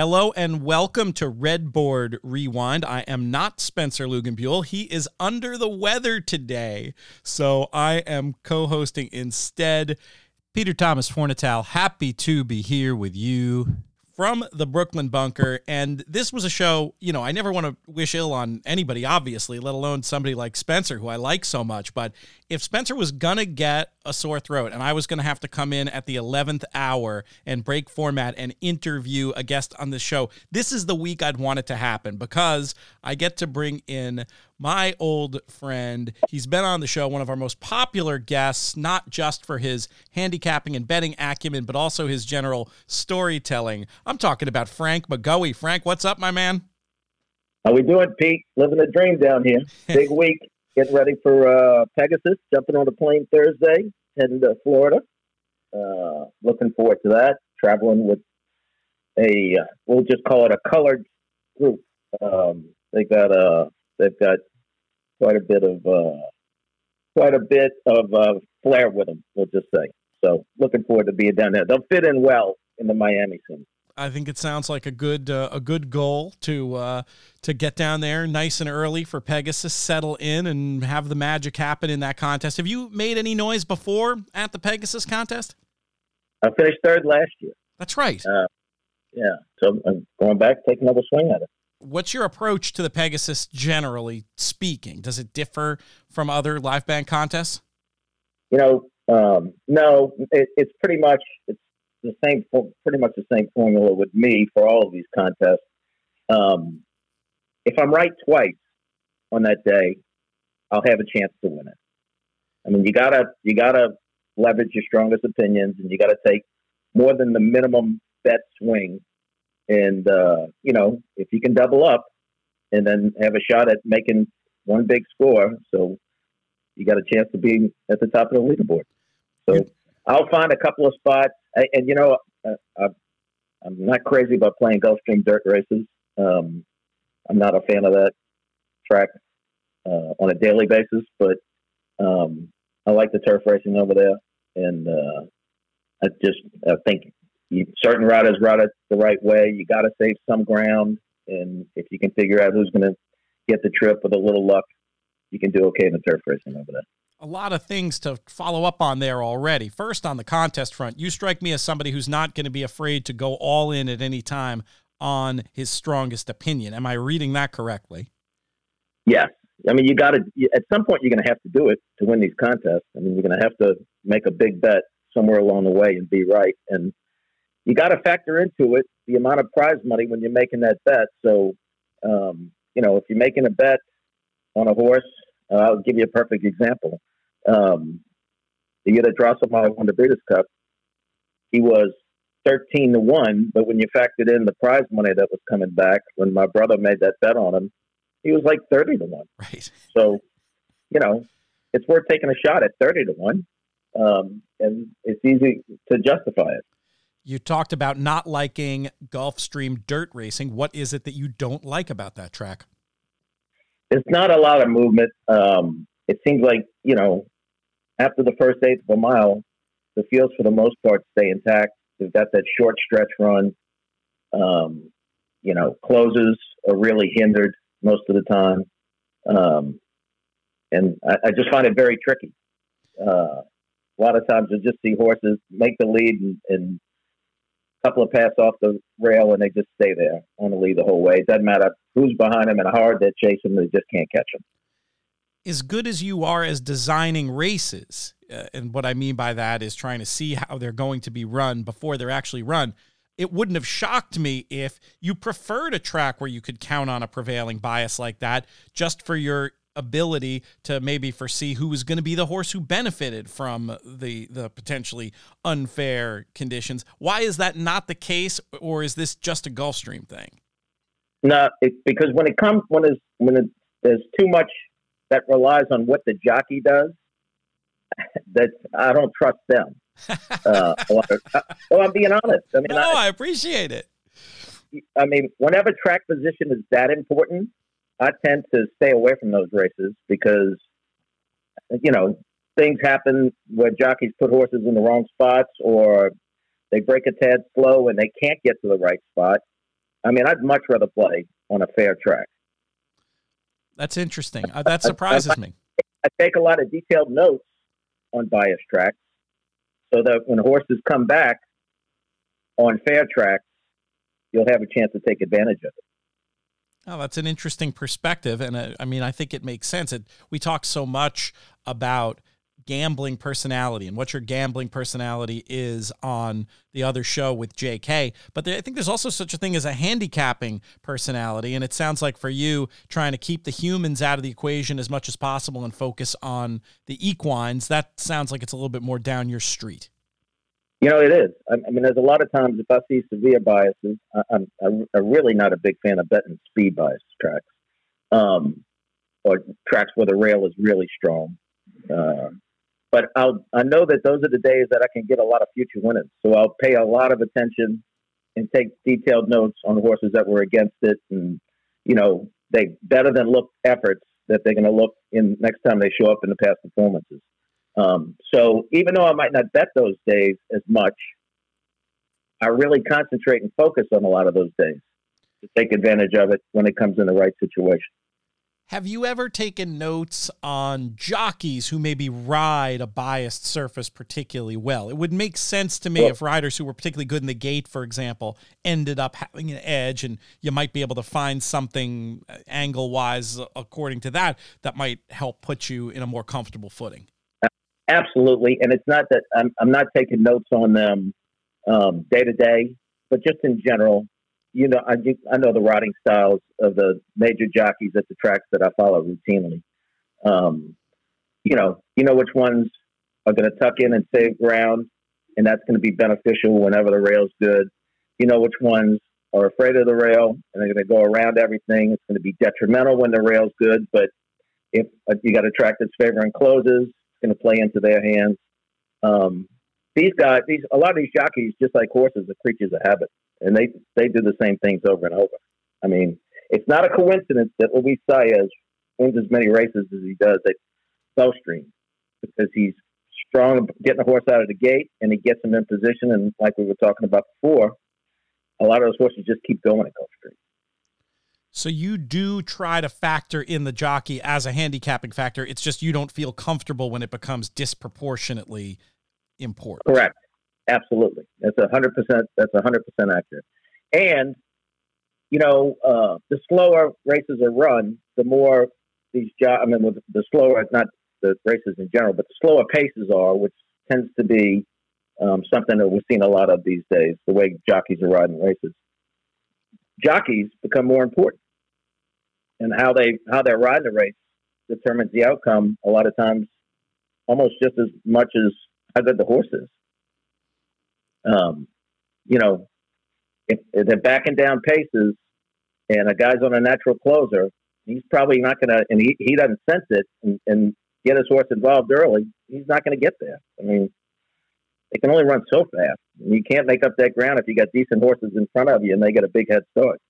Hello and welcome to Redboard Rewind. I am not Spencer Lugenbuehl. He is under the weather today, so I am co-hosting instead. Peter Thomas Fornatale, happy to be here with you from the Brooklyn bunker. And this was a show, you know, I never want to wish ill on anybody, obviously, let alone somebody like Spencer, who I like so much. But if Spencer was going to get a sore throat and I was going to have to come in at the 11th hour and break format and interview a guest on the show, this is the week I'd want it to happen because I get to bring in my old friend. He's been on the show, one of our most popular guests, not just for his handicapping and betting acumen, but also his general storytelling. I'm talking about Frank McGowey. Frank, what's up, my man? How we doing, Pete? Living the dream down here. Big week. Getting ready for uh, Pegasus. Jumping on a plane Thursday, heading to Florida. Uh, looking forward to that. Traveling with a, uh, we'll just call it a colored group. Um, they got a, they've got quite a bit of uh, quite a bit of uh, flair with them. We'll just say. So looking forward to being down there. They'll fit in well in the Miami scene. I think it sounds like a good uh, a good goal to uh, to get down there nice and early for Pegasus, settle in, and have the magic happen in that contest. Have you made any noise before at the Pegasus contest? I finished third last year. That's right. Uh, yeah, so I'm going back, take another swing at it what's your approach to the Pegasus generally speaking? Does it differ from other live band contests? You know, um, no, it, it's pretty much it's the same, pretty much the same formula with me for all of these contests. Um, if I'm right twice on that day, I'll have a chance to win it. I mean, you gotta you gotta leverage your strongest opinions, and you gotta take more than the minimum bet swing and, uh, you know, if you can double up and then have a shot at making one big score, so you got a chance to be at the top of the leaderboard. So I'll find a couple of spots. And, you know, uh, I'm not crazy about playing Gulfstream dirt races. Um, I'm not a fan of that track uh, on a daily basis, but um, I like the turf racing over there, and uh, I just I think you, certain riders route it the right way. You got to save some ground, and if you can figure out who's going to get the trip with a little luck, you can do okay in the turf racing over there. A lot of things to follow up on there already. First, on the contest front, you strike me as somebody who's not going to be afraid to go all in at any time on his strongest opinion. Am I reading that correctly? Yes. I mean, you got to, at some point, you're going to have to do it to win these contests. I mean, you're going to have to make a big bet somewhere along the way and be right. And you got to factor into it the amount of prize money when you're making that bet. So, um, you know, if you're making a bet on a horse, uh, I'll give you a perfect example. Um, the year that Drosselmeyer won the Breeders' Cup, he was 13 to 1, but when you factored in the prize money that was coming back, when my brother made that bet on him, he was like 30 to 1. Right. So, you know, it's worth taking a shot at 30 to 1. Um, and it's easy to justify it. You talked about not liking Gulfstream dirt racing. What is it that you don't like about that track? It's not a lot of movement. Um, it seems like, you know, after the first eighth of a mile, the fields for the most part stay intact. They've got that short stretch run. Um, you know, closes are really hindered most of the time. Um, and I, I, just find it very tricky. Uh, a lot of times you just see horses make the lead and, and couple of pass off the rail and they just stay there on the lead the whole way. It doesn't matter who's behind them and how hard they chase them, they just can't catch them. As good as you are as designing races, uh, and what I mean by that is trying to see how they're going to be run before they're actually run. It wouldn't have shocked me if you preferred a track where you could count on a prevailing bias like that just for your ability to maybe foresee who was going to be the horse who benefited from the the potentially unfair conditions. Why is that not the case, or is this just a Gulfstream thing? No, it, because when it comes when when it, there's too much that relies on what the jockey does, that I don't trust them. uh, well, I'm being honest. I mean, no, I, I appreciate it. I mean, whenever track position is that important, I tend to stay away from those races because, you know, things happen where jockeys put horses in the wrong spots or they break a tad slow and they can't get to the right spot. I mean, I'd much rather play on a fair track. That's interesting. Uh, that surprises me. I take a lot of detailed notes on bias tracks so that when horses come back on fair tracks, you'll have a chance to take advantage of it. Oh, that's an interesting perspective, and uh, I mean, I think it makes sense. It, we talk so much about gambling personality and what your gambling personality is on the other show with JK. But there, I think there's also such a thing as a handicapping personality. And it sounds like for you, trying to keep the humans out of the equation as much as possible and focus on the equines, that sounds like it's a little bit more down your street. You know, it is. I, mean, there's a lot of times if I see severe biases, I, I'm, I'm really not a big fan of betting speed bias tracks um, or tracks where the rail is really strong. Uh, but I'll, I know that those are the days that I can get a lot of future winners. So I'll pay a lot of attention and take detailed notes on the horses that were against it, and you know they better than look efforts that they're going to look in next time they show up in the past performances. Um, so even though I might not bet those days as much, I really concentrate and focus on a lot of those days to take advantage of it when it comes in the right situation. Have you ever taken notes on jockeys who maybe ride a biased surface particularly well? It would make sense to me if riders who were particularly good in the gate, for example, ended up having an edge, and you might be able to find something uh, angle wise according to that that might help put you in a more comfortable footing. Absolutely, and it's not that I'm, I'm not taking notes on them day to day, but just in general, you know, I, I know the riding styles of the major jockeys at the tracks that I follow routinely. Um, you know, you know which ones are going to tuck in and save ground, and that's going to be beneficial whenever the rail's good. You know which ones are afraid of the rail and they're going to go around everything. It's going to be detrimental when the rail's good, but if uh, you got a track that's favoring closes, it's going to play into their hands. Um, these guys, these a lot of these jockeys, just like horses, are creatures of habit and they they do the same things over and over. I mean, it's not a coincidence that Luis Saez wins as many races as he does at Gulfstream because he's strong getting a horse out of the gate and he gets him in position. And like we were talking about before, a lot of those horses just keep going at Gulfstream. So you do try to factor in the jockey as a handicapping factor. It's just you don't feel comfortable when it becomes disproportionately important. Correct. Absolutely, that's a hundred percent. That's a hundred percent accurate. And you know, uh, the slower races are run, the more these jo- I mean, the slower, not the races in general, but the slower paces are, which tends to be um, something that we're seeing a lot of these days. The way jockeys are riding races, jockeys become more important, and how they how they're riding the race determines the outcome. A lot of times, almost just as much as how good the horse is. Um, you know, if, if they're backing down paces and a guy's on a natural closer, he's probably not going to, and he, he doesn't sense it and, and get his horse involved early, he's not going to get there. I mean, they can only run so fast. You can't make up that ground if you got decent horses in front of you and they get a big head start.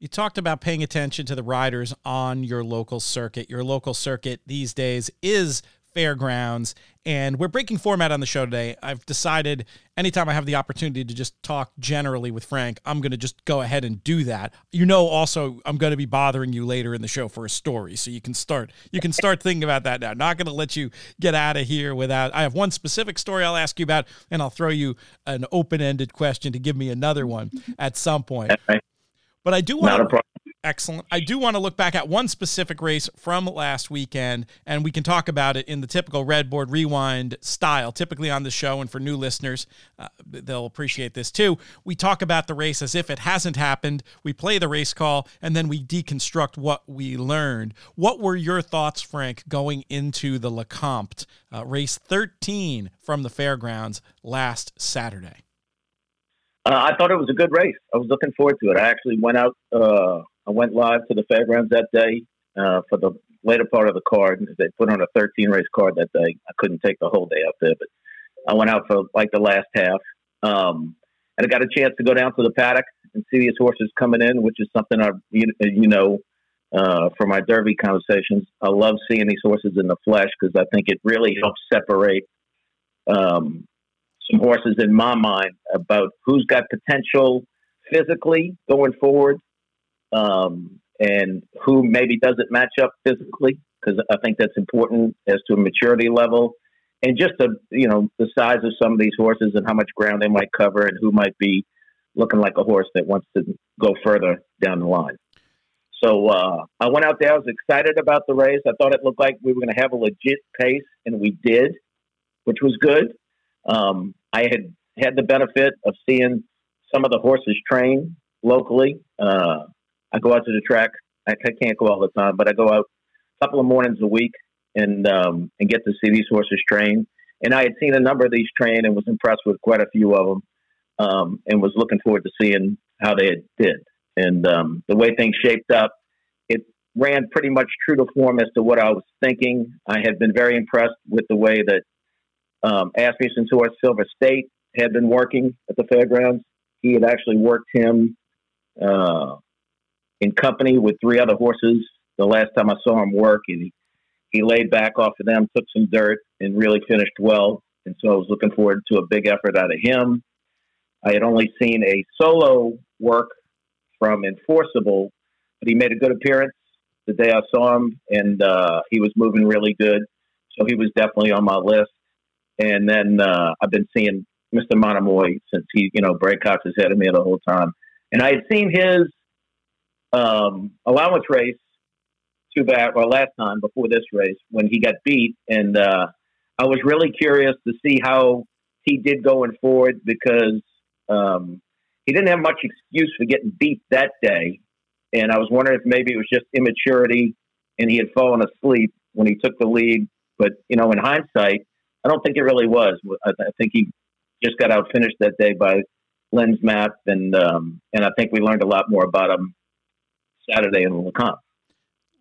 You talked about paying attention to the riders on your local circuit. Your local circuit these days is fairgrounds. And we're breaking format on the show today. I've decided anytime I have the opportunity to just talk generally with Frank, I'm going to just go ahead and do that. You know, also, I'm going to be bothering you later in the show for a story. So you can start, you can start thinking about that now. Not going to let you get out of here without, I have one specific story I'll ask you about, and I'll throw you an open ended question to give me another one at some point. But I do want to excellent. I do want to look back at one specific race from last weekend, and we can talk about it in the typical Red Board Rewind style. Typically on the show, and for new listeners, uh, they'll appreciate this too. We talk about the race as if it hasn't happened. We play the race call, and then we deconstruct what we learned. What were your thoughts, Frank, going into the Lecomte uh, race 13 from the fairgrounds last Saturday? Uh, I thought it was a good race. I was looking forward to it. I actually went out uh, I went live to the fairgrounds that day uh, for the later part of the card. They put on a 13 race card that day. I couldn't take the whole day up there, but I went out for like the last half. Um, and I got a chance to go down to the paddock and see these horses coming in, which is something I, you, you know, uh, for my Derby conversations. I love seeing these horses in the flesh because I think it really helps separate um, some horses in my mind about who's got potential physically going forward, um, and who maybe doesn't match up physically, because I think that's important as to a maturity level, and just the you know the size of some of these horses and how much ground they might cover, and who might be looking like a horse that wants to go further down the line. So uh, I went out there. I was excited about the race. I thought it looked like we were going to have a legit pace, and we did, which was good. Um, I had had the benefit of seeing some of the horses train locally. Uh, I go out to the track. I, I, can't go all the time, but I go out a couple of mornings a week and um, and get to see these horses train. And I had seen a number of these train and was impressed with quite a few of them, um, and was looking forward to seeing how they did. And um, the way things shaped up, it ran pretty much true to form as to what I was thinking. I had been very impressed with the way that um, Asmussen's horse Silver State had been working at the fairgrounds. He had actually worked him uh, in company with three other horses the last time I saw him work, and he, he laid back off of them, took some dirt, and really finished well. And so I was looking forward to a big effort out of him. I had only seen a solo work from Enforceable, but he made a good appearance the day I saw him, and uh, he was moving really good. So he was definitely on my list. And then uh, I've been seeing Mr. Monomoy since he, you know, Brad Cox has had me the whole time. And I had seen his um, allowance race too bad, or last time before this race when he got beat. And uh, I was really curious to see how he did going forward because um, he didn't have much excuse for getting beat that day. And I was wondering if maybe it was just immaturity and he had fallen asleep when he took the lead. But, you know, in hindsight, I don't think it really was. I, I think he just got out finished that day by Lens Map, and um, and I think we learned a lot more about him Saturday in Lecomte.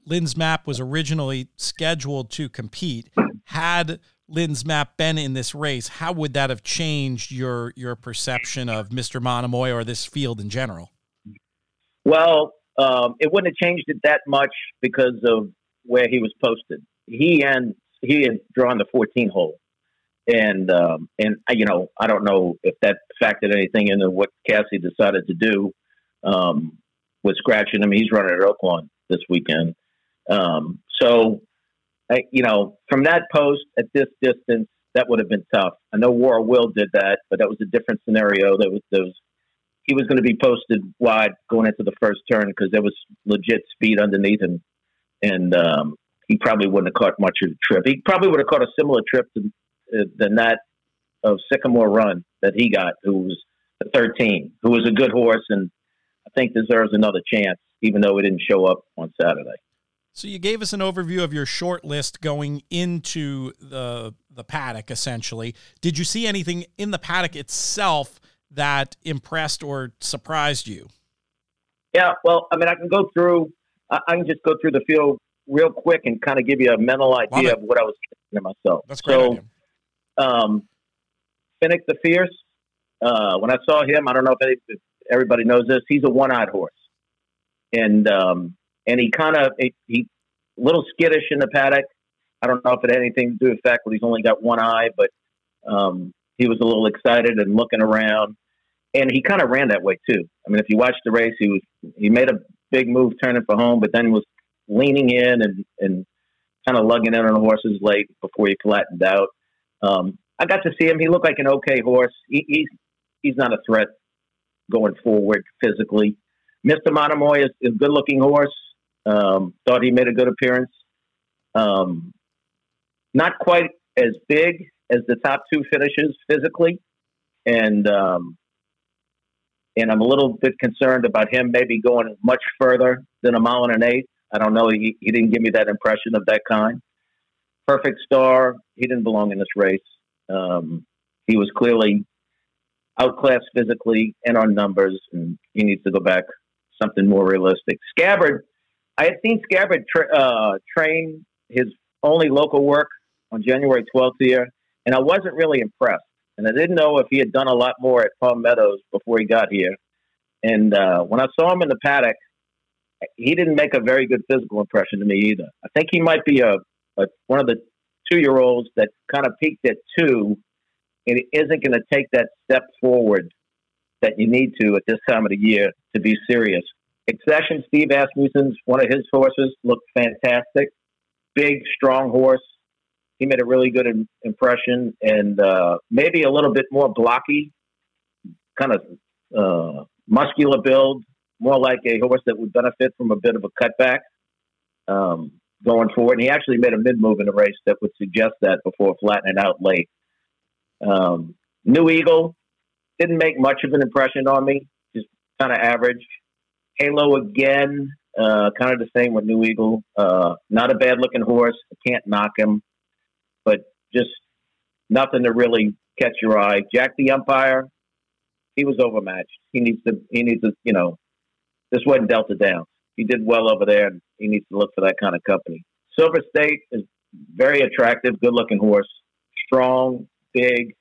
Lens Map was originally scheduled to compete. Had Lynn's map been in this race, how would that have changed your your perception of Mr. Monomoy or this field in general? Well, um, it wouldn't have changed it that much because of where he was posted. He and he had drawn the 14 hole, and um, and you know I don't know if that factored anything into what Casse decided to do um, with scratching him. He's running at Oaklawn this weekend, um, so I, you know, from that post at this distance, that would have been tough. I know War Will did that, but that was a different scenario. That was, that was he was going to be posted wide going into the first turn because there was legit speed underneath him, and um, he probably wouldn't have caught much of the trip. He probably would have caught a similar trip to, uh, than that of Sycamore Run that he got, who was a 13, who was a good horse and I think deserves another chance, even though he didn't show up on Saturday. So you gave us an overview of your short list going into the the paddock essentially. Did you see anything in the paddock itself that impressed or surprised you? Yeah, well, I mean, I can go through. I can just go through the field real quick and kind of give you a mental idea of what I was thinking to myself. That's great. So, idea. Um, Finnick the Fierce. Uh, when I saw him, I don't know if, if everybody knows this. He's a one-eyed horse, and um, and he kind of he a little skittish in the paddock. I don't know if it had anything to do with the fact that he's only got one eye, but um, he was a little excited and looking around, and he kind of ran that way too. I mean, if you watch the race, he was he made a big move turning for home, but then was leaning in and and kind of lugging in on the horses late before he flattened out. Um, I got to see him. He looked like an okay horse. He, he's he's not a threat going forward physically. Mr. Monomoy is, is a good looking horse. Um, thought he made a good appearance. Um, not quite as big as the top two finishes physically, and um, and I'm a little bit concerned about him maybe going much further than a mile and an eighth. I don't know. He, he didn't give me that impression of that kind. Perfect star. He didn't belong in this race. Um, he was clearly outclassed physically and on numbers, and he needs to go back something more realistic. Scabbard I had seen Scabbard tra- uh, train his only local work on January 12th here, and I wasn't really impressed. And I didn't know if he had done a lot more at Palm Meadows before he got here. And uh, when I saw him in the paddock, he didn't make a very good physical impression to me either. I think he might be a, a one of the two year olds that kind of peaked at two and isn't going to take that step forward that you need to at this time of the year to be serious. Accession, Steve Asmussen's one of his horses looked fantastic. Big, strong horse. He made a really good impression and uh, maybe a little bit more blocky, kind of uh, muscular build, more like a horse that would benefit from a bit of a cutback um, going forward. And he actually made a mid move in the race that would suggest that before flattening out late. Um, New Eagle didn't make much of an impression on me, just kind of average. Halo again, uh, kind of the same with New Eagle. Uh, not a bad looking horse. Can't knock him, but just nothing to really catch your eye. Jack the umpire, he was overmatched. He needs to. He needs to. You know, this wasn't Delta Downs. He did well over there, and he needs to look for that kind of company. Silver State is very attractive, good looking horse, strong, big.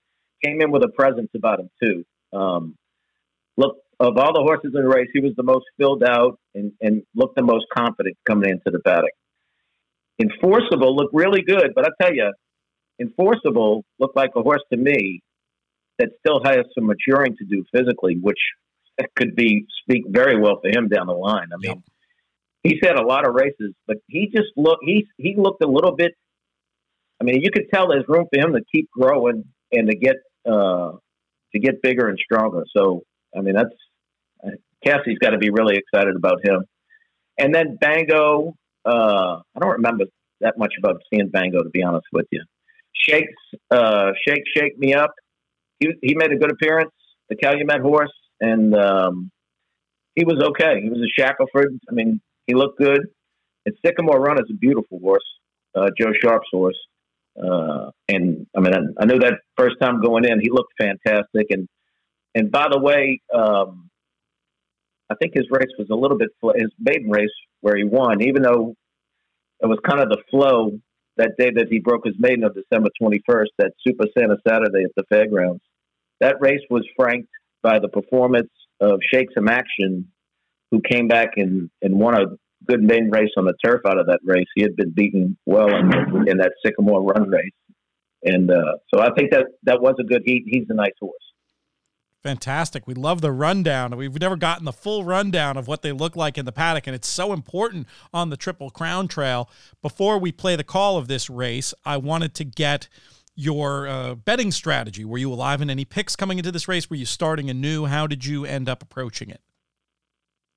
Came in with a presence about him too. Um, look, of all the horses in the race, he was the most filled out and, and looked the most confident coming into the paddock. Enforceable looked really good, but I tell you, Enforceable looked like a horse to me that still has some maturing to do physically, which could be speak very well for him down the line. I mean, he's had a lot of races, but he just looked he he looked a little bit. I mean, you could tell there's room for him to keep growing and to get uh, to get bigger and stronger. So, I mean, that's Casse's got to be really excited about him. And then Bango, uh, I don't remember that much about seeing Bango to be honest with you. Shakes, uh, shake, shake me up. He he made a good appearance. The Calumet horse, and um, he was okay. He was a Shackleford. I mean, he looked good. And Sycamore Run is a beautiful horse, uh, Joe Sharp's horse. Uh, and I mean, I, I, knew that first time going in, he looked fantastic. And and by the way, um, I think his race was a little bit his maiden race where he won, even though it was kind of the flow that day that he broke his maiden of December 21st, that Super Santa Saturday at the fairgrounds. That race was franked by the performance of Shake Some Action, who came back and, and won a good main race on the turf out of that race. He had been beaten well in, in that Sycamore Run race, and uh, so I think that that was a good heat. He's a nice horse. Fantastic. We love the rundown. We've never gotten the full rundown of what they look like in the paddock, and it's so important on the Triple Crown Trail. Before we play the call of this race, I wanted to get your uh, betting strategy. Were you alive in any picks coming into this race? Were you starting anew? How did you end up approaching it?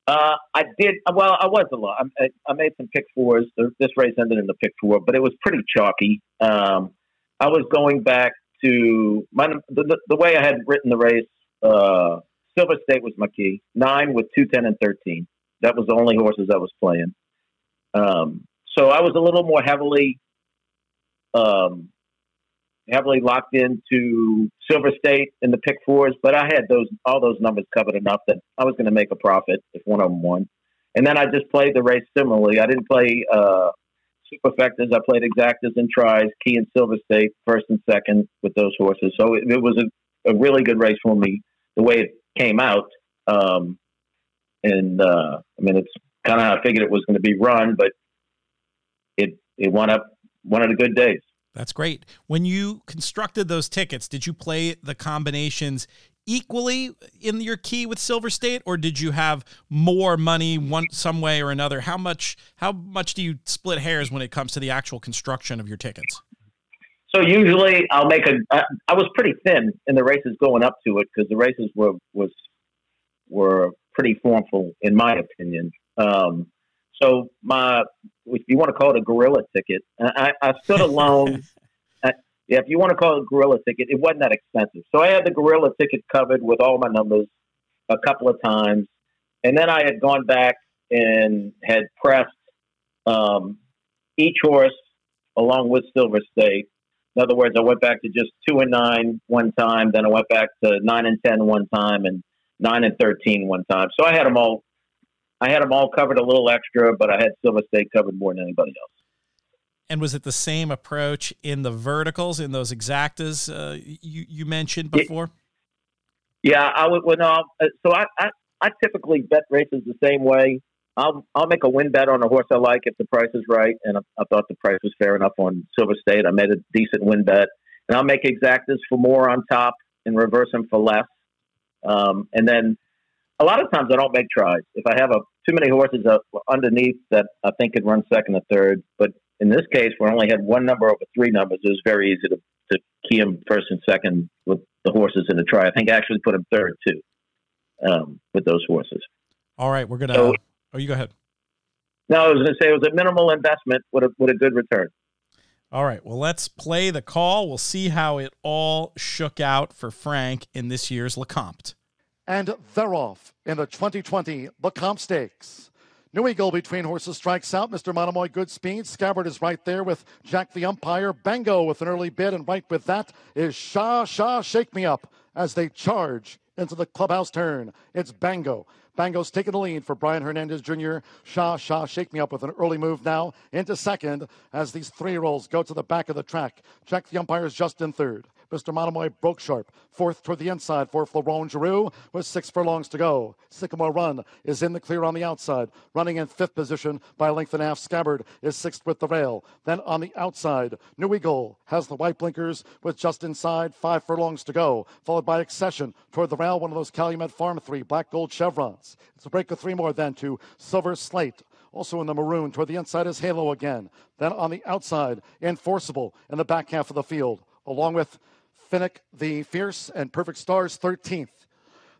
Uh, I did well. I was a lot. I, I, made some pick fours. This race ended in the pick four, but it was pretty chalky. Um, I was going back to my the, the, way I had written the race. Uh, Silver State was my key. Nine with two, ten, and thirteen. That was the only horses I was playing. Um, so I was a little more heavily um, heavily locked into Silver State in the pick fours, but I had those all those numbers covered enough that I was going to make a profit if one of them won. And then I just played the race similarly. I didn't play uh, superfectas. I played exactas and tries, Key and Silver State, first and second with those horses. So it, it was a, a, really good race for me the way it came out. Um, and uh, I mean, it's kind of how I figured it was going to be run, but it it went up one of the good days. That's great. When you constructed those tickets, did you play the combinations equally in your key with Silver State, or did you have more money one some way or another? How much how much do you split hairs when it comes to the actual construction of your tickets? So usually I'll make a. I, I was pretty thin in the races going up to it because the races were was were pretty formful in my opinion. Um, so my, if you want to call it a gorilla ticket, I, I stood alone. yeah, if you want to call it a gorilla ticket, it wasn't that expensive. So I had the gorilla ticket covered with all my numbers a couple of times, and then I had gone back and had pressed um, each horse along with Silver State. In other words, I went back to just two and nine one time, then I went back to nine and ten one time, and nine and thirteen one time. So I had them all I had them all covered a little extra, but I had Silver State covered more than anybody else. And was it the same approach in the verticals in those exactas uh, you you mentioned before? Yeah, I would. Well, no, uh, so I, I I typically bet races the same way. I'll I'll make a win bet on a horse I like if the price is right, and I, I thought the price was fair enough on Silver State. I made a decent win bet, and I'll make exactas for more on top and reverse them for less. Um, and then a lot of times I don't make tries. If I have a too many horses up underneath that I think could run second or third, but in this case, we only had one number over three numbers. It was very easy to, to key him first and second with the horses in the try. I think I actually put him third too um, with those horses. All right, we're gonna. So, oh, you go ahead. No, I was going to say it was a minimal investment with a with a good return. All right, well, let's play the call. We'll see how it all shook out for Frank in this year's Lecomte. And they're off in the 2020 Lecomte Stakes. New Eagle between horses strikes out. Mr. Monomoy, good speed. Scabbard is right there with Jack the umpire. Bango with an early bid, and right with that is Shah Shah Shake Me Up as they charge into the clubhouse turn. It's Bango. Bango's taking the lead for Brian Hernandez Jr. Shah Shah Shake Me Up with an early move now into second as these three rolls go to the back of the track. Jack the umpire is just in third. Mr. Monomoy broke sharp. Fourth toward the inside for Florent Geroux with six furlongs to go. Sycamore Run is in the clear on the outside. Running in fifth position by length and a half. Scabbard is sixth with the rail. Then on the outside, New Eagle has the white blinkers with just inside five furlongs to go. Followed by Accession toward the rail, one of those Calumet Farm three black gold chevrons. It's a break of three more then to Silver State also in the maroon. Toward the inside is Halo again. Then on the outside, Enforceable in the back half of the field, along with Finnick, the Fierce, and Perfect Stars 13th.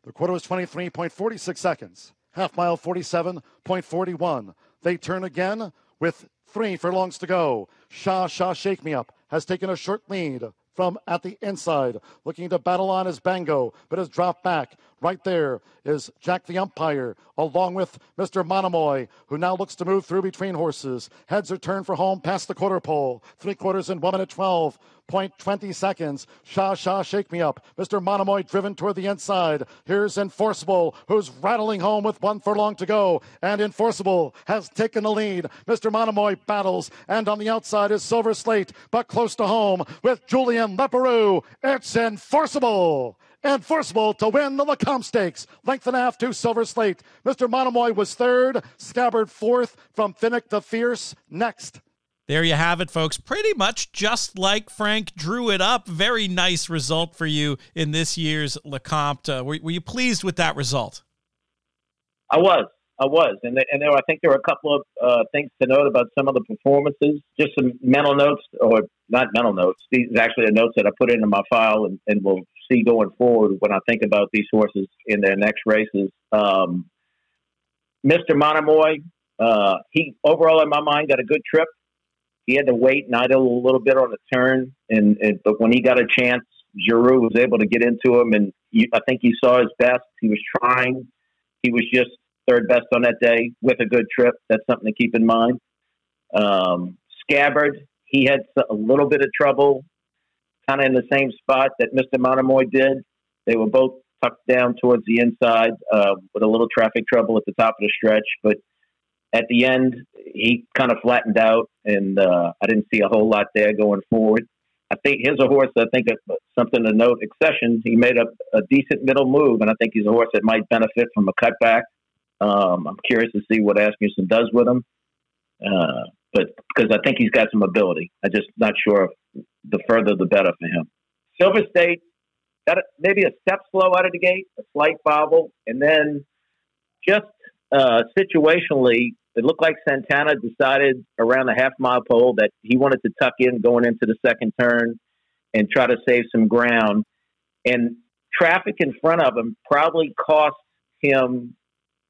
The quarter was 23.46 seconds. Half mile 47.41. They turn again with three furlongs to go. Shah Shah Shake Me Up has taken a short lead from at the inside, looking to battle on his Bango, but has dropped back. Right there is Jack the umpire, along with Mr. Monomoy, who now looks to move through between horses. Heads are turned for home past the quarter pole. Three quarters in one minute 12. Point 20 seconds. Shah Shah Shake Me Up. Mr. Monomoy driven toward the inside. Here's Enforceable, who's rattling home with one furlong to go. And Enforceable has taken the lead. Mr. Monomoy battles. And on the outside is Silver State, but close to home with Julien Leparoux. It's Enforceable enforceable to win the Lecomte Stakes. Length and a half to Silver State. Mr. Monomoy was third, Scabbard fourth, from Finnick the Fierce next. There you have it, folks. Pretty much just like Frank drew it up. Very nice result for you in this year's Lecomte. Uh, were, were you pleased with that result? I was. I was, and and there, I think there were a couple of uh, things to note about some of the performances. Just some mental notes, or not mental notes. These are actually are notes that I put into my file, and, and will see going forward when I think about these horses in their next races. Um, Mr. Monomoy, uh, he overall in my mind got a good trip. He had to wait and idle a little bit on the turn, and, and but when he got a chance, Geroux was able to get into him, and you, I think he saw his best. He was trying. He was just third best on that day with a good trip. That's something to keep in mind. Um, Scabbard, he had a little bit of trouble kind of in the same spot that Mr. Monomoy did. They were both tucked down towards the inside uh, with a little traffic trouble at the top of the stretch. But at the end, he kind of flattened out, and uh, I didn't see a whole lot there going forward. I think here's a horse. I think something to note. Accession. He made a, a, decent middle move, and I think he's a horse that might benefit from a cutback. Um, I'm curious to see what Asmussen does with him. Uh, but because I think he's got some ability. I'm just not sure if the further the better for him. Silver State, got maybe a step slow out of the gate, a slight bobble, and then just uh, situationally, it looked like Santana decided around the half mile pole that he wanted to tuck in going into the second turn and try to save some ground. And traffic in front of him probably cost him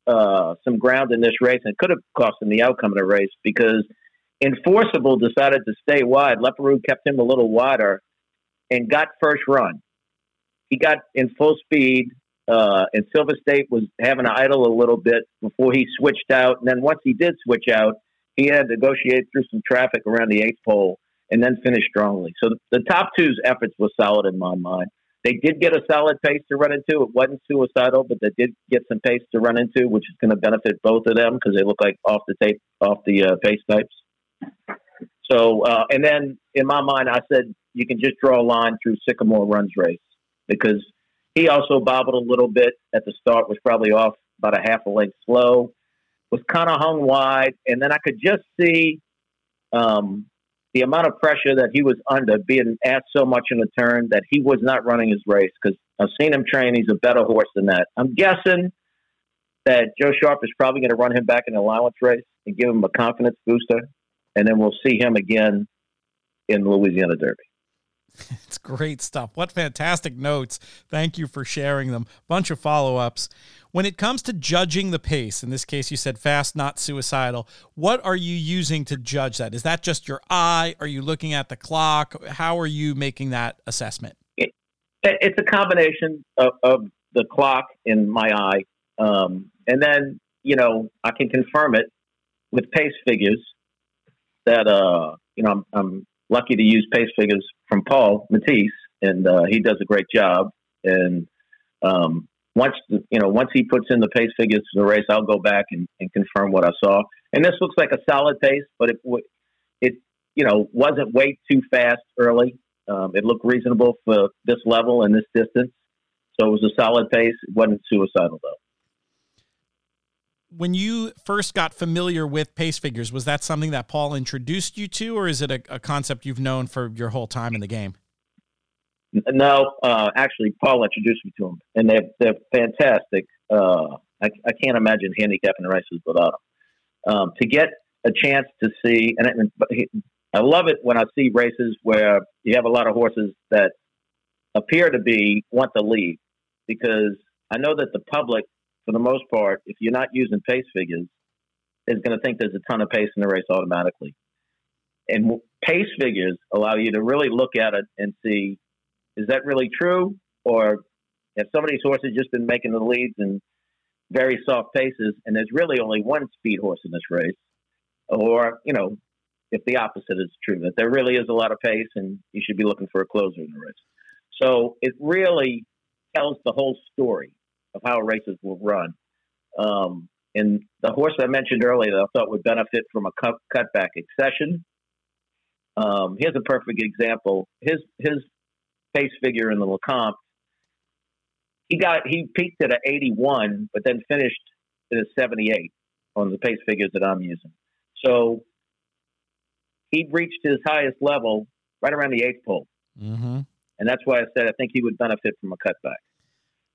uh, some ground in this race and could have cost him the outcome of the race because Enforceable decided to stay wide. Leparoux kept him a little wider and got first run. He got in full speed, uh, and Silver State was having to idle a little bit before he switched out. And then once he did switch out, he had to negotiate through some traffic around the eighth pole and then finish strongly. So the, the top two's efforts were solid in my mind. They did get a solid pace to run into. It wasn't suicidal, but they did get some pace to run into, which is going to benefit both of them because they look like off the tape, off the uh, pace types. So, uh, and then in my mind, I said you can just draw a line through Sycamore Runs race because he also bobbled a little bit at the start, was probably off about a half a length slow, was kind of hung wide, and then I could just see um, the amount of pressure that he was under, being asked so much in a turn that he was not running his race because I've seen him train. He's a better horse than that. I'm guessing that Joe Sharp is probably going to run him back in the allowance race and give him a confidence booster, and then we'll see him again in Louisiana Derby. It's great stuff. What fantastic notes. Thank you for sharing them. Bunch of follow ups. When it comes to judging the pace, in this case, you said fast, not suicidal. What are you using to judge that? Is that just your eye? Are you looking at the clock? How are you making that assessment? It, it's a combination of, of, the clock in my eye. Um, and then, you know, I can confirm it with pace figures that, uh, you know, I'm, I'm lucky to use pace figures from Paul Matisse, and uh, he does a great job. And um, once you know, once he puts in the pace figures for the race, I'll go back and, and confirm what I saw. And this looks like a solid pace, but it it you know wasn't way too fast early. Um, it looked reasonable for this level and this distance, so it was a solid pace. It wasn't suicidal though when you first got familiar with pace figures, was that something that Paul introduced you to, or is it a, a concept you've known for your whole time in the game? No, uh, actually, Paul introduced me to them, and they're they're fantastic. Uh, I, I can't imagine handicapping races without them. Um, to get a chance to see, and I love it when I see races where you have a lot of horses that appear to be want to lead, because I know that the public for the most part, if you're not using pace figures, is going to think there's a ton of pace in the race automatically. And pace figures allow you to really look at it and see, is that really true? Or have some of these horses just been making the leads in very soft paces and there's really only one speed horse in this race? Or, you know, if the opposite is true, that there really is a lot of pace and you should be looking for a closer in the race. So it really tells the whole story of how races will run. Um, and the horse I mentioned earlier that I thought would benefit from a cut, cutback accession. Um, here's a perfect example. His his pace figure in the Lecomte, he got he peaked at an 81, but then finished at a 78 on the pace figures that I'm using. So he reached his highest level right around the eighth pole, mm-hmm. and that's why I said I think he would benefit from a cutback.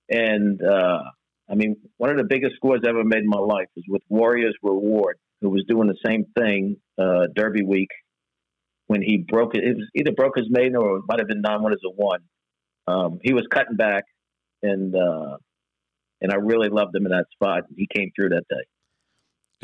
And uh, I mean, one of the biggest scores I ever made in my life was with Warriors Reward, who was doing the same thing uh, Derby week when he broke it. It was either broke his maiden or it might have been nine one as a one. Um, he was cutting back, and uh, and I really loved him in that spot. He came through that day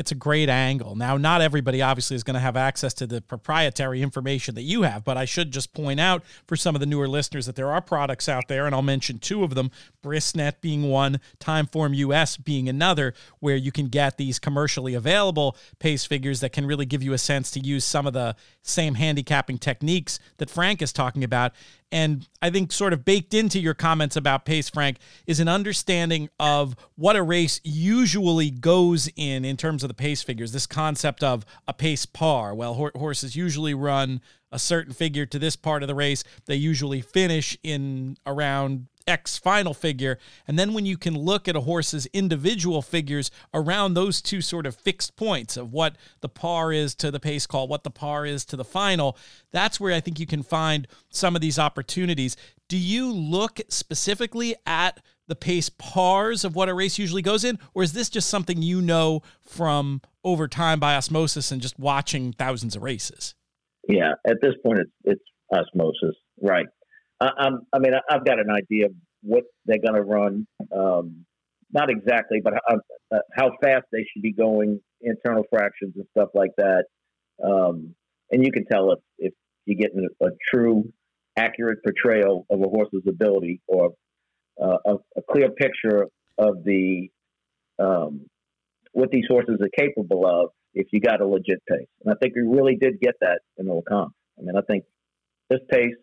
it's a great angle. Now, not everybody obviously is going to have access to the proprietary information that you have, but I should just point out for some of the newer listeners that there are products out there, and I'll mention two of them Brisnet being one, Timeform US being another, where you can get these commercially available pace figures that can really give you a sense to use some of the same handicapping techniques that Frank is talking about. And I think sort of baked into your comments about pace, Frank, is an understanding of what a race usually goes in in terms of the pace figures. This concept of a pace par. Well, horses usually run a certain figure to this part of the race. They usually finish in around X final figure. And then when you can look at a horse's individual figures around those two sort of fixed points of what the par is to the pace call, what the par is to the final, that's where I think you can find some of these opportunities. Do you look specifically at the pace pars of what a race usually goes in, or is this just something you know from over time by osmosis and just watching thousands of races? Yeah, at this point, it's, it's osmosis, right? I, am I mean, I've got an idea of what they're going to run. Um, not exactly, but how, uh, how, fast they should be going, internal fractions and stuff like that. Um, and you can tell if, if you get a, a, true, accurate portrayal of a horse's ability or uh, a, a, clear picture of the um, what these horses are capable of if you got a legit pace. And I think we really did get that in the Lecomte. I mean, I think this pace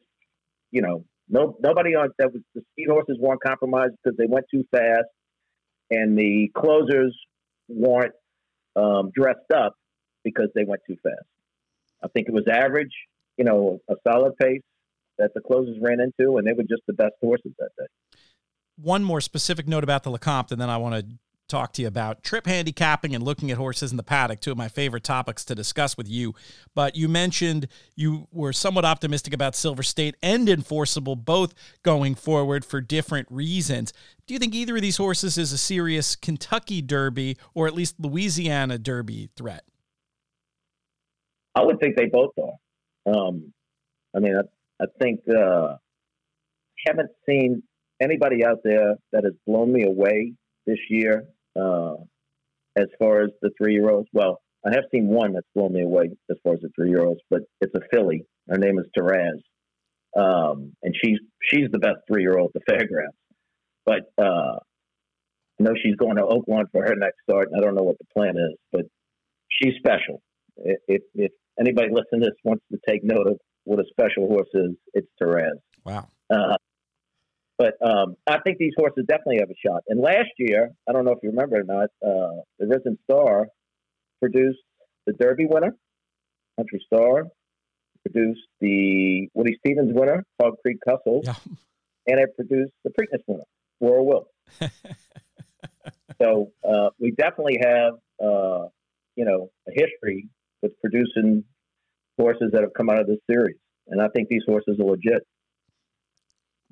you know, no nobody on that was the speed horses weren't compromised because they went too fast, and the closers weren't um, dressed up because they went too fast. I think it was average, you know, a solid pace that the closers ran into, and they were just the best horses that day. One more specific note about the Lecomte, and then I want to talk to you about trip handicapping and looking at horses in the paddock, two of my favorite topics to discuss with you. But you mentioned you were somewhat optimistic about Silver State and Enforceable both going forward for different reasons. Do you think either of these horses is a serious Kentucky Derby or at least Louisiana Derby threat? I would think they both are. Um, I mean, I, I think uh, haven't seen anybody out there that has blown me away this year uh, as far as the three year olds. Well, I have seen one that's blown me away as far as the three year olds, but it's a filly. Her name is Taraz, um, and she's she's the best three year old at the fairgrounds. But uh, I know she's going to Oaklawn for her next start, and I don't know what the plan is, but she's special. If, if anybody listening to this wants to take note of what a special horse is, it's Taraz. Wow. Uh, but um, I think these horses definitely have a shot. And last year, I don't know if you remember or not, uh, the Risen Star produced the Derby winner, Country Star, produced the Woody Stephens winner, Hog Creek Hustle, yeah. and it produced the Preakness winner, War of Will. so uh, we definitely have, uh, you know, a history with producing horses that have come out of this series. And I think these horses are legit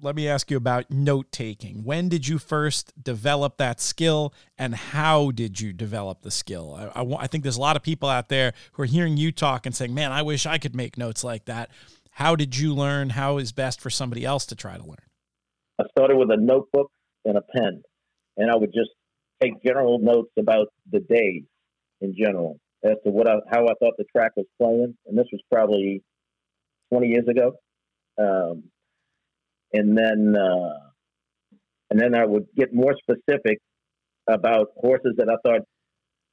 let me ask you about note taking. When did you first develop that skill and how did you develop the skill? I, I, I, think there's a lot of people out there who are hearing you talk and saying, man, I wish I could make notes like that. How did you learn? How is best for somebody else to try to learn? I started with a notebook and a pen, and I would just take general notes about the days in general as to what I, how I thought the track was playing. And this was probably 20 years ago. Um, and then uh, and then I would get more specific about horses that I thought,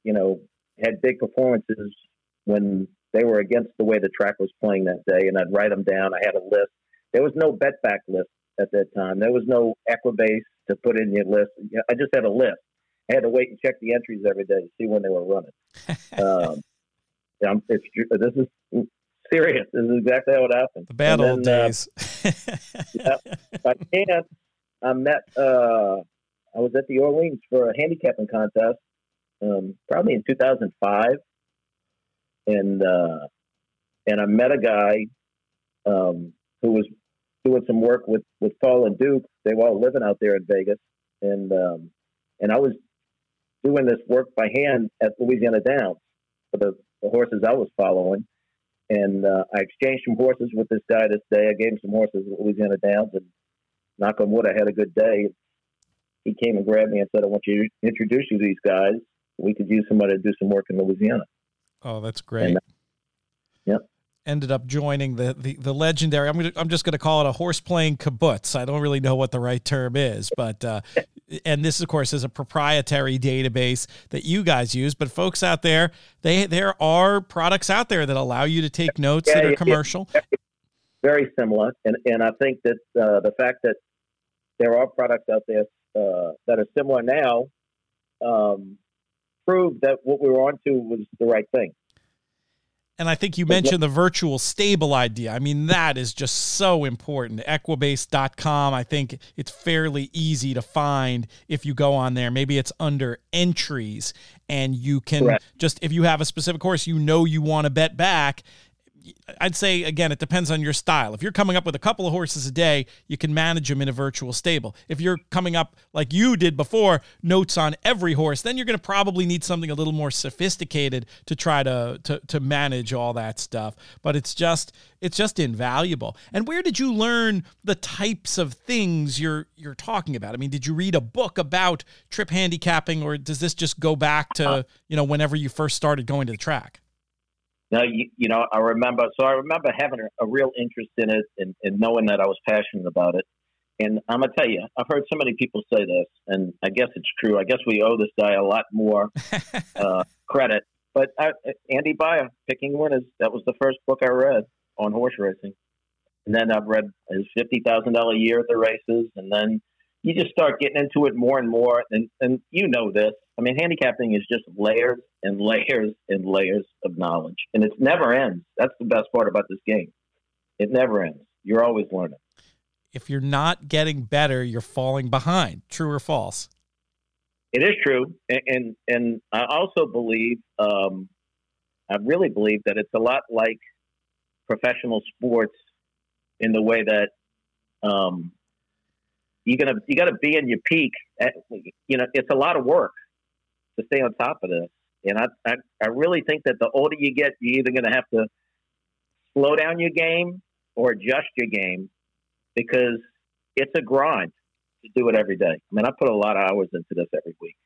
you know, had big performances when they were against the way the track was playing that day, and I'd write them down. I had a list. There was no bet back list at that time. There was no Equibase to put in your list. I just had a list. I had to wait and check the entries every day to see when they were running. um, it's, this is serious. This is exactly how it happened. The bad old uh, days. Uh, yeah, by chance, I met. Uh, I was at the Orleans for a handicapping contest, um, probably in 2005, and uh, and I met a guy um, who was doing some work with with Paul and Duke. They were all living out there in Vegas, and um, and I was doing this work by hand at Louisiana Downs for the, the horses I was following and uh, I exchanged some horses with this guy this day. I gave him some horses at Louisiana Downs, and knock on wood, I had a good day. He came and grabbed me and said, "I want you to introduce you to these guys. We could use somebody to do some work in Louisiana." Oh, that's great. And, ended up joining the the, the legendary. I'm gonna, I'm just going to call it a horse playing kibbutz. I don't really know what the right term is, but uh, and this of course is a proprietary database that you guys use. But folks out there, they there are products out there that allow you to take notes yeah, that are commercial. Very similar, and and I think that uh, the fact that there are products out there uh, that are similar now um, proved that what we were onto was the right thing. And I think you mentioned the virtual stable idea. I mean, that is just so important. Equibase.com, I think it's fairly easy to find if you go on there. Maybe it's under entries, and you can Correct. just, if you have a specific course you know you want to bet back, I'd say again, it depends on your style. If you're coming up with a couple of horses a day, you can manage them in a virtual stable. If you're coming up like you did before, notes on every horse, then you're going to probably need something a little more sophisticated to try to, to to manage all that stuff. But it's just it's just invaluable. And where did you learn the types of things you're you're talking about? I mean, did you read a book about trip handicapping, or does this just go back to you know whenever you first started going to the track? No, you, you know, I remember. So I remember having a, a real interest in it and, and, knowing that I was passionate about it. And I'm gonna tell you, I've heard so many people say this, and I guess it's true. I guess we owe this guy a lot more uh, credit. But I, Andy Beyer, Picking Winners, that was the first book I read on horse racing. And then I've read his fifty thousand dollar a year at the races, and then you just start getting into it more and more. And and you know this. I mean, handicapping is just layers and layers and layers of knowledge, and it never ends. That's the best part about this game. It never ends. You're always learning. If you're not getting better, you're falling behind. True or false? It is true, and and, and I also believe, um, I really believe that it's a lot like professional sports in the way that um, you gonna you got to be in your peak. At, you know, it's a lot of work to stay on top of this, and I, I I really think that the older you get, you're either gonna have to slow down your game or adjust your game because it's a grind to do it every day. I mean, I put a lot of hours into this every week.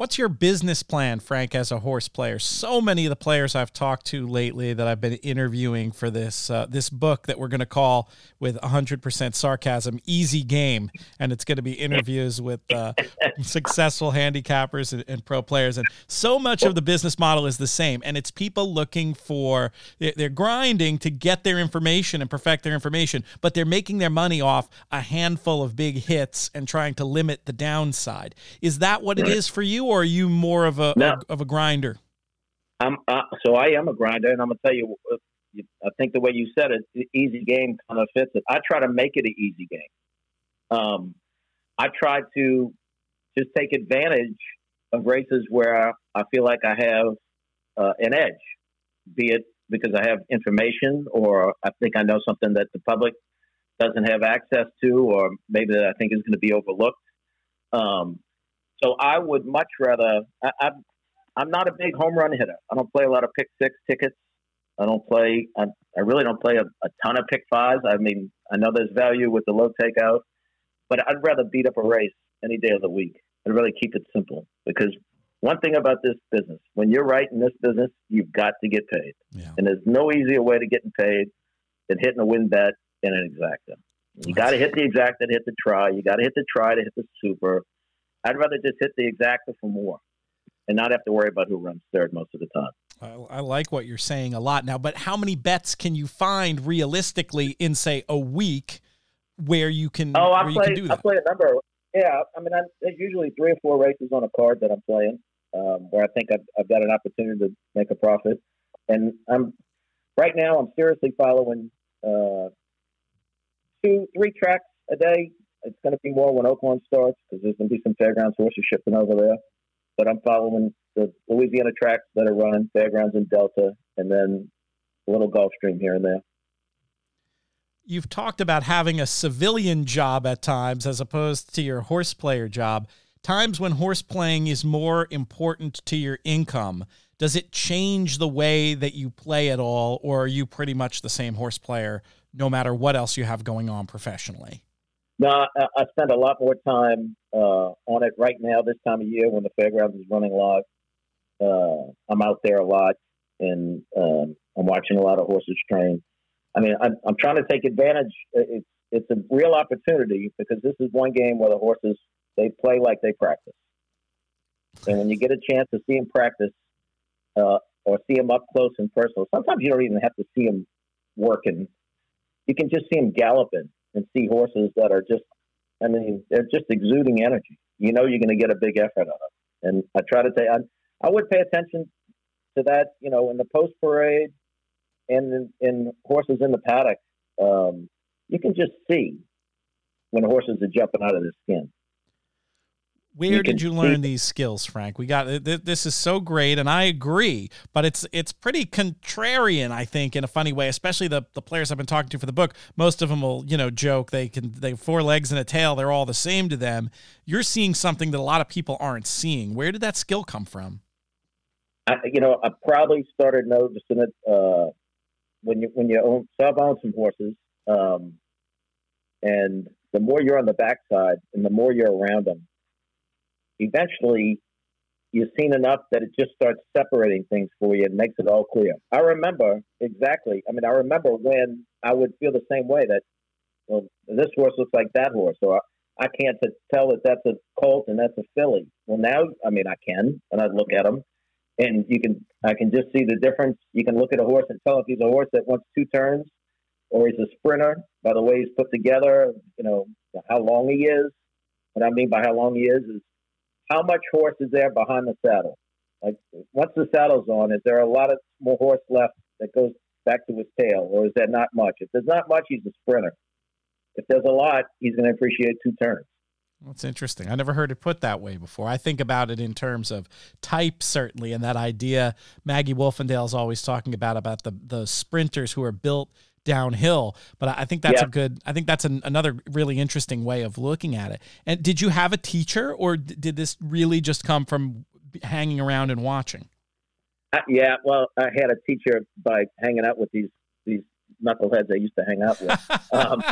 What's your business plan, Frank, as a horse player? So many of the players I've talked to lately that I've been interviewing for this uh, this book that we're going to call, with 100% sarcasm, "Easy Game," and it's going to be interviews with uh, successful handicappers and, and, pro players. And so much of the business model is the same, and it's people looking for they're grinding to get their information and perfect their information, but they're making their money off a handful of big hits and trying to limit the downside. Is that what it is for you? Or are you more of a, no. a of a grinder? I'm uh, so I am a grinder, and I'm gonna tell you. Uh, I think the way you said it, the easy game kind of fits it. I try to make it an easy game. Um, I try to just take advantage of races where I feel like I have uh, an edge, be it because I have information or I think I know something that the public doesn't have access to, or maybe that I think is going to be overlooked. Um, so I would much rather. I, I'm I'm not a big home run hitter. I don't play a lot of pick six tickets. I don't play. I, I really don't play a, a ton of pick fives. I mean, I know there's value with the low takeout, but I'd rather beat up a race any day of the week. I'd rather keep it simple because one thing about this business, when you're right in this business, you've got to get paid, yeah. and there's no easier way to getting paid than hitting a win bet in an exacta. You got to hit the exacta to hit the try. You got to hit the try to hit the super. I'd rather just hit the exacta for more and not have to worry about who runs third most of the time. I, I like what you're saying a lot now, but how many bets can you find realistically in say a week where you can? Oh, I play. I play a number. Yeah, I mean, I, there's usually three or four races on a card that I'm playing um, where I think I've, I've got an opportunity to make a profit, and I'm right now I'm seriously following uh, two, three tracks a day it's going to be more when Oaklawn starts because there's going to be some fairgrounds horses shipping over there. But I'm following the Louisiana tracks that are running, fairgrounds in Delta, and then a little Gulfstream here and there. You've talked about having a civilian job at times as opposed to your horse player job. Times when horse playing is more important to your income. Does it change the way that you play at all, or are you pretty much the same horse player no matter what else you have going on professionally? No, I, I spend a lot more time uh, on it right now. This time of year, when the fairgrounds is running live, uh, I'm out there a lot, and um, I'm watching a lot of horses train. I mean, I'm, I'm trying to take advantage. It's it's a real opportunity because this is one game where the horses they play like they practice, and when you get a chance to see them practice uh, or see them up close and personal, sometimes you don't even have to see them working. You can just see them galloping and see horses that are just, I mean, they're just exuding energy. You know, you're going to get a big effort out of them. And I try to say, I, I would pay attention to that, you know, in the post parade and in, in, horses in the paddock. Um, you can just see when horses are jumping out of their skin. Where you did you learn these skills, Frank? We got this is so great, and I agree. But it's it's pretty contrarian, I think, in a funny way. Especially the the players I've been talking to for the book. Most of them will, you know, joke they can they have four legs and a tail. They're all the same to them. You're seeing something that a lot of people aren't seeing. Where did that skill come from? I, you know, I probably started noticing it uh, when you when you own so I've owned some horses, um, and the more you're on the backside and the more you're around them eventually you've seen enough that it just starts separating things for you and makes it all clear. I remember exactly. I mean, I remember when I would feel the same way that, well, this horse looks like that horse, or I can't tell that that's a colt and that's a filly. Well, now, I mean, I can, and I look at them, and you can, I can just see the difference. You can look at a horse and tell if he's a horse that wants two turns, or he's a sprinter by the way he's put together. You know, how long he is. What I mean by how long he is is how much horse is there behind the saddle? Like once the saddle's on, is there a lot of more horse left that goes back to his tail, or is there not much? If there's not much, he's a sprinter. If there's a lot, he's going to appreciate two turns. That's interesting. I never heard it put that way before. I think about it in terms of type, certainly, and that idea Maggie Wolfendale is always talking about about the the sprinters who are built downhill. But I think that's yeah. a good. I think that's an, another really interesting way of looking at it. And did you have a teacher, or did this really just come from hanging around and watching? Uh, yeah, well, I had a teacher by hanging out with these these knuckleheads I used to hang out with. Um,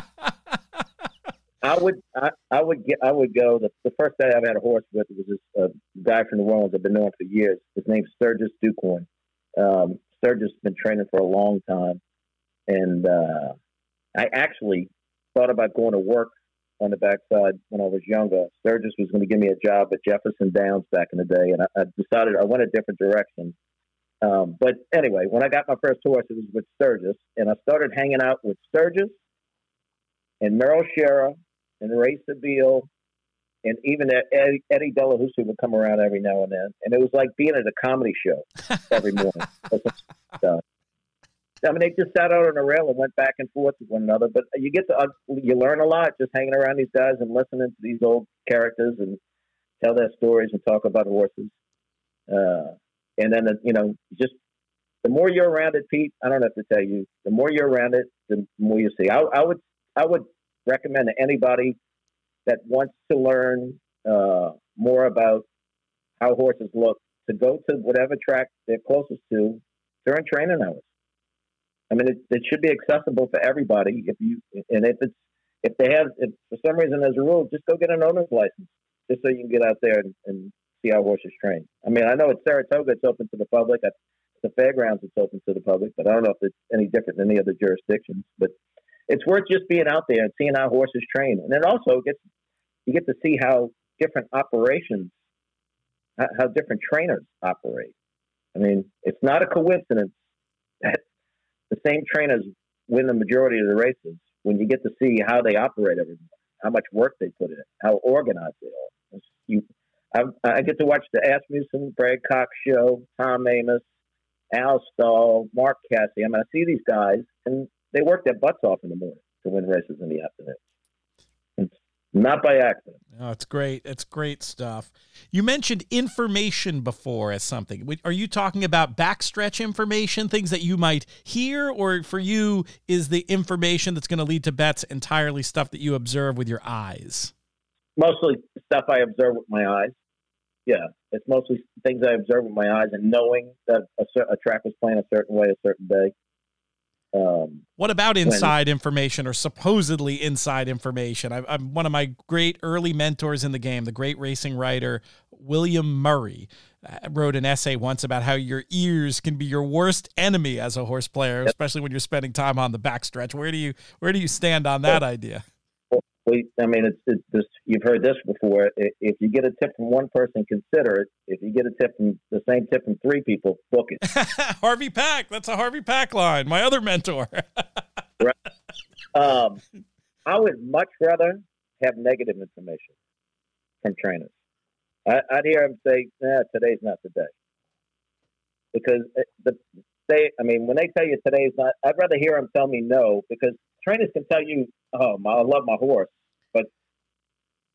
I would I, I, would get I would go the, the first day I've had a horse with was this uh, guy from New Orleans I've been knowing for years. His name's Sturgis Ducoing. Um, Sturgis has been training for a long time, and uh, I actually thought about going to work on the backside when I was younger. Sturgis was going to give me a job at Jefferson Downs back in the day, and I, I decided I went a different direction. Um, but anyway, when I got my first horse, it was with Sturgis, and I started hanging out with Sturgis and Merrill Scherer and Ray Sabile, and even Eddie, Eddie Delahoussaye would come around every now and then, and it was like being at a comedy show every morning. I mean, they just sat out on a rail and went back and forth with one another. But you get to uh, you learn a lot just hanging around these guys and listening to these old characters and tell their stories and talk about horses. Uh, and then you know, just the more you're around it, Pete. I don't have to tell you. The more you're around it, the more you see. I, I would I would recommend to anybody that wants to learn uh, more about how horses look to go to whatever track they're closest to during training hours. I mean, it, it should be accessible for everybody. If you and if it's if they have if for some reason as a rule, just go get an owner's license, just so you can get out there and, and see how horses train. I mean, I know at Saratoga it's open to the public. At the fairgrounds it's open to the public, but I don't know if it's any different than any other jurisdictions. But it's worth just being out there and seeing how horses train, and then also gets you get to see how different operations, how different trainers operate. I mean, it's not a coincidence that the same trainers win the majority of the races when you get to see how they operate every morning, how much work they put in, how organized they are. You, I, I get to watch the Asmussen, Brad Cox show, Tom Amoss, Al Stall, Mark Casse. I mean, I see these guys, and they work their butts off in the morning to win races in the afternoon. Not by accident. Oh, it's great. It's great stuff. You mentioned information before as something. Are you talking about backstretch information, things that you might hear, or for you is the information that's going to lead to bets entirely stuff that you observe with your eyes? Mostly stuff I observe with my eyes. Yeah, it's mostly things I observe with my eyes and knowing that a, a track was playing a certain way a certain day. Um, what about inside when, information or supposedly inside information? I, am one of my great early mentors in the game, the great racing writer William Murray, uh, wrote an essay once about how your ears can be your worst enemy as a horse player, yep. especially when you're spending time on the backstretch. Where do you where do you stand on that well, idea? Well, I mean, it's, it's this, you've heard this before. If you get a tip from one person, consider it. If you get a tip from the same tip from three people, book it. Harvey Pack. That's a Harvey Pack line. My other mentor. right. Um, I would much rather have negative information from trainers. I, would hear them say, "Nah, today's not the day," because the they. I mean, when they tell you today's not, I'd rather hear them tell me no because trainers can tell you, "Oh, I love my horse," but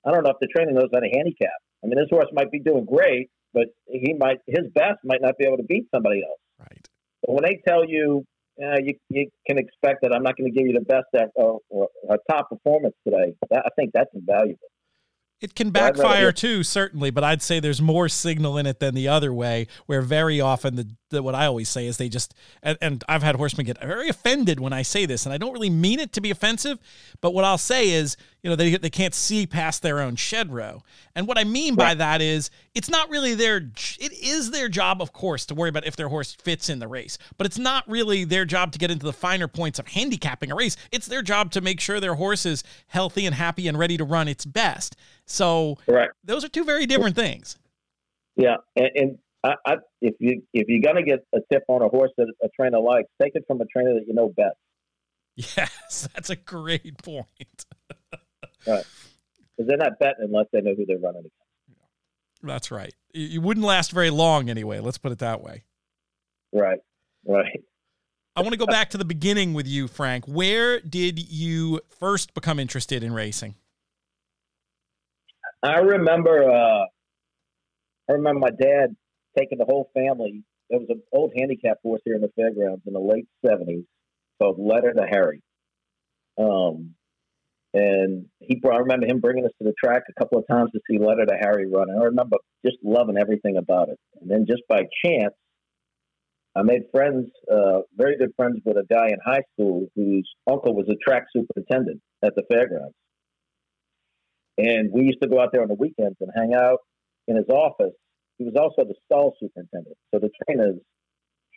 I don't know if the trainer knows how to handicap. I mean, this horse might be doing great, but he might his best might not be able to beat somebody else. Right. But when they tell you, uh, you, you can expect that I'm not going to give you the best at, or, or, or top performance today. That, I think that's invaluable. It can backfire too, certainly, but I'd say there's more signal in it than the other way, where very often the, the what I always say is they just and, and, I've had horsemen get very offended when I say this, and I don't really mean it to be offensive, but what I'll say is, you know, they they can't see past their own shed row. And what I mean by that is it's not really their it is their job, of course, to worry about if their horse fits in the race, but it's not really their job to get into the finer points of handicapping a race. It's their job to make sure their horse is healthy and happy and ready to run its best. So Correct. those are two very different things. Yeah, and, and I, I, if you if you're gonna get a tip on a horse that a trainer likes, take it from a trainer that you know best. Yes, that's a great point. right, because they're not betting unless they know who they're running against. That's right. You wouldn't last very long anyway. Let's put it that way. Right. Right. I want to go back to the beginning with you, Frank. Where did you first become interested in racing? I remember. Uh, I remember my dad taking the whole family. There was an old handicap horse here in the fairgrounds in the late seventies called Letter to Harry. Um, and he brought, I remember him bringing us to the track a couple of times to see Letter to Harry run. And I remember just loving everything about it. And then just by chance, I made friends, uh, very good friends with a guy in high school whose uncle was a track superintendent at the fairgrounds. And we used to go out there on the weekends and hang out in his office. He was also the stall superintendent. So the trainers,